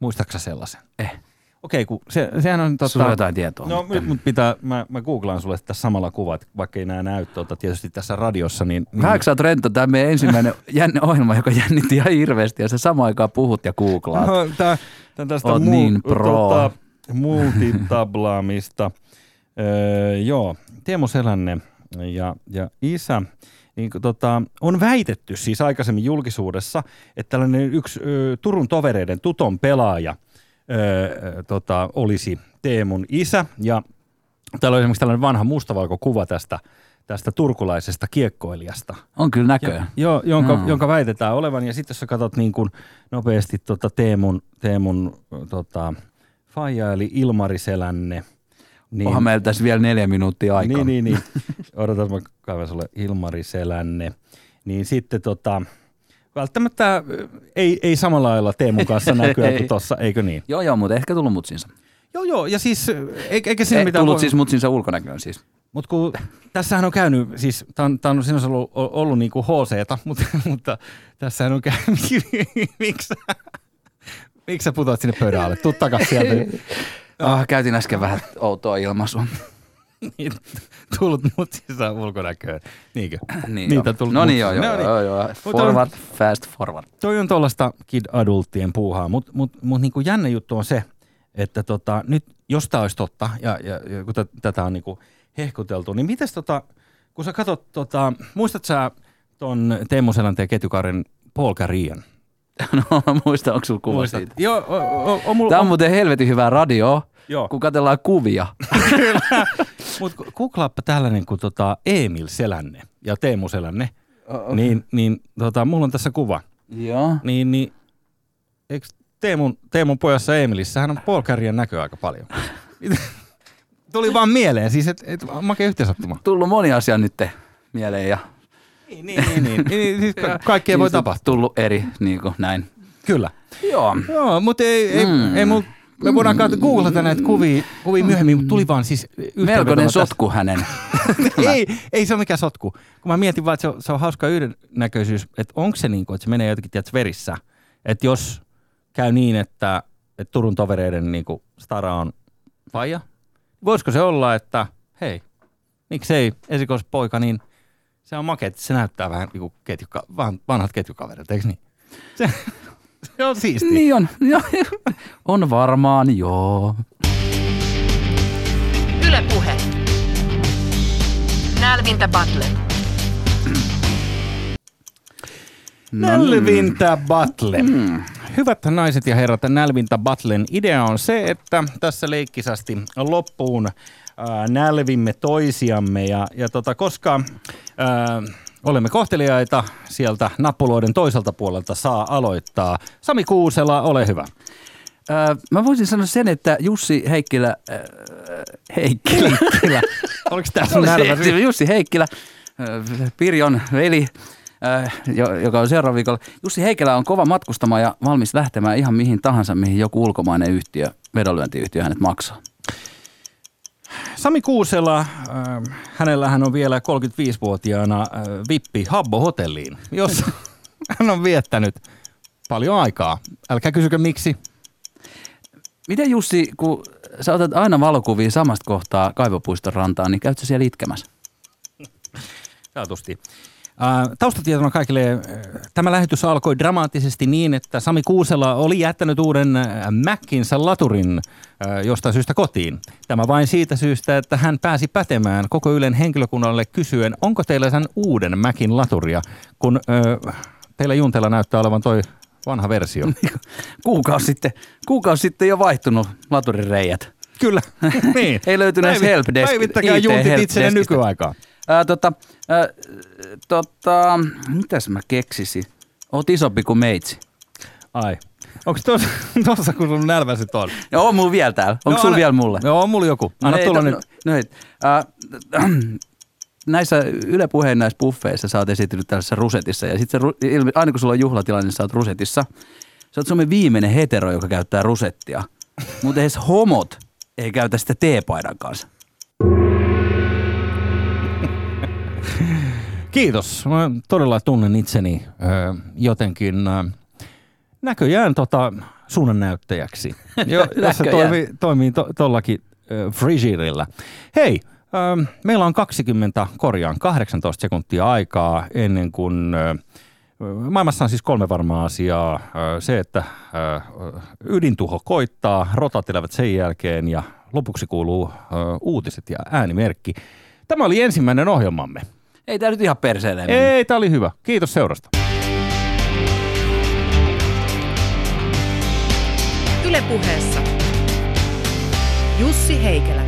S1: Muistaaksä sellaisen?
S3: Eh.
S1: Okei, kun se, sehän on... Totta,
S3: Sulla on jotain tietoa.
S1: No, nyt mut pitää, mä, mä googlaan sulle tässä samalla kuvat, vaikka ei nää näy tuota, tietysti tässä radiossa. Niin, niin...
S3: Rento, tämä meidän ensimmäinen jänne ohjelma, joka jännitti ihan hirveästi ja sä samaan aikaan puhut ja googlaat. No,
S1: tää, tää tästä
S3: oot
S1: mu-
S3: niin pro. Tuota,
S1: multitablaamista. öö, joo, Teemu Selänne ja, ja isä niin, tota, on väitetty siis aikaisemmin julkisuudessa, että tällainen yksi ö, Turun tovereiden tuton pelaaja – öö, tota, olisi Teemun isä. Ja täällä on esimerkiksi tällainen vanha mustavalkokuva tästä, tästä turkulaisesta kiekkoilijasta.
S3: On kyllä näköjään.
S1: Jo, jonka, mm. jonka väitetään olevan. Ja sitten jos sä katsot niin kuin nopeasti tota Teemun, Teemun tota, faija eli Ilmari Selänne.
S3: Niin, Onhan meillä tässä vielä neljä minuuttia aikaa.
S1: Niin, niin, niin. Odotas, mä kaivan sulle Ilmari Selänne. Niin sitten tota, välttämättä ei, ei samalla lailla Teemun kanssa näkyä kuin tuossa, eikö niin?
S3: Joo, joo, mutta ehkä tullut mutsinsa.
S1: Joo, joo, ja siis eikä siinä mitään...
S3: Tullut voi... siis mutsinsa ulkonäköön siis.
S1: Mutta kun tässähän on käynyt, siis tämä on, sinänsä ollut, ollut niin kuin HC, mutta, mutta tässähän on käynyt, miksi miksi sä putoat sinne pöydän alle? Tuu takas sieltä.
S3: Oh, käytin äsken vähän outoa ilmaisua.
S1: niin, tullut mutsissa ulkonäköön. Niinkö?
S3: niin Niitä tullut No niin joo, joo, no, niin. joo, joo. Forward, on, fast forward.
S1: Toi on tuollaista kid-adulttien puuhaa, mutta mut, mut niinku jännä juttu on se, että tota, nyt jos tämä olisi totta, ja, ja, ja kun t- tätä on niinku hehkuteltu, niin mites tota, kun sä katsot, tota, muistat sä ton Teemu Selänteen ketjukaaren Paul Carrion?
S3: No muista, onko sulla kuva Muistat? siitä?
S1: Joo, o, o, o, mulla,
S3: Tämä on muuten helvetin hyvää radio, Joo. kun katsellaan kuvia.
S1: Mutta kuklaappa tällainen kuin tota Emil Selänne ja Teemu Selänne, oh. niin, niin tota, mulla on tässä kuva.
S3: Joo.
S1: Niin, niin eikö Teemun, Teemun pojassa Emilissä, hän on Paul Carrion näköä aika paljon. Tuli vaan mieleen, siis et, et makea yhteensattuma.
S3: Tullut moni asia nyt mieleen ja
S1: niin, niin, niin, niin. niin siis ka- kaikkea voi tapahtua.
S3: Tullut eri, niin kuin näin.
S1: Kyllä.
S3: Joo.
S1: Joo, mutta ei, ei, mm. ei mul, me voidaan mm. googlata näitä kuvia, kuvia myöhemmin, mutta tuli vaan siis
S3: Melkoinen sotku hänen.
S1: ei, ei se ole mikään sotku. Kun mä mietin vaan, että se on, se on hauska yhdennäköisyys, että onko se niin kuin, että se menee jotenkin tiedät, verissä. Että jos käy niin, että, että Turun tovereiden niin kuin Stara on faija, voisiko se olla, että hei, miksei esikoispoika, niin – se on makea, että se näyttää vähän niin kuin ketjuka, vanhat ketjukaverit, eikö niin? Se, se on siisti.
S3: Niin on. on varmaan, joo.
S2: Yle Puhe. Nälvintä Battle.
S1: Nälvintä Battle. Hyvät naiset ja herrat, Nälvintä Battlen idea on se, että tässä leikkisasti loppuun ää, nälvimme toisiamme. Ja, ja tota, koska ää, olemme kohteliaita, sieltä nappuloiden toiselta puolelta saa aloittaa. Sami Kuusela, ole hyvä.
S3: Öö, mä voisin sanoa sen, että Jussi Heikkilä, äh, Heikkilä,
S1: Kyllä. Oliko tämä sun nälvä?
S3: Jussi, Heikkilä, äh, Pirjon veli, äh, jo- joka on seuraava viikolla. Jussi Heikkilä on kova matkustamaan ja valmis lähtemään ihan mihin tahansa, mihin joku ulkomainen yhtiö, vedonlyöntiyhtiö hänet maksaa.
S1: Sami Kuusela, äh, hänellähän on vielä 35-vuotiaana äh, vippi Habbo Hotelliin, jossa hän on viettänyt paljon aikaa. Älkää kysykö miksi.
S3: Miten Jussi, kun sä otat aina valokuvia samasta kohtaa kaivopuiston rantaan, niin käytkö siellä itkemässä?
S1: Taatusti. Taustatietona kaikille. Tämä lähetys alkoi dramaattisesti niin, että Sami Kuusela oli jättänyt uuden Mäkkinsä laturin jostain syystä kotiin. Tämä vain siitä syystä, että hän pääsi pätemään koko Ylen henkilökunnalle kysyen, onko teillä sen uuden Mäkin laturia, kun äh, teillä Junteella näyttää olevan toi vanha versio.
S3: Kuukausi sitten, kuukausi sitten jo vaihtunut laturin reijät.
S1: Kyllä. niin.
S3: Ei löytynyt edes helpdesk-
S1: Päivittäkää
S3: IT
S1: juntit
S3: helpdeskistä.
S1: nykyaikaan.
S3: Ää, tota, ää, tota, mitäs mä keksisin? Oot isompi kuin meitsi.
S1: Ai. Onko tuossa, tuossa kun sun nälväsit on?
S3: Ja on mulla vielä täällä. Onko
S1: No,
S3: sulla vielä mulle?
S1: Joo, on mulla joku. Anna
S3: ei,
S1: tulla
S3: no,
S1: nyt.
S3: No, no, ää, näissä Yle Puheen näissä buffeissa sä oot esitellyt tällaisessa rusetissa. Ja sit se, aina kun sulla on juhlatilanne, niin sä oot rusetissa. Sä oot Suomen viimeinen hetero, joka käyttää rusettia. Mutta edes homot ei käytä sitä teepaidan kanssa.
S1: Kiitos. Mä todella tunnen itseni jotenkin näköjään tota, suunnannäyttäjäksi, jo, jos se
S3: Näköjään.
S1: toimii, toimii to, tollakin frigirillä. Hei, meillä on 20, korjaan 18 sekuntia aikaa ennen kuin... Ö, Maailmassa on siis kolme varmaa asiaa. Se, että ydintuho koittaa, rotat elävät sen jälkeen ja lopuksi kuuluu uutiset ja äänimerkki. Tämä oli ensimmäinen ohjelmamme.
S3: Ei tää nyt ihan perseelle mennyt.
S1: Ei, tämä oli hyvä. Kiitos seurasta.
S2: Yle Puheessa. Jussi Heikelä.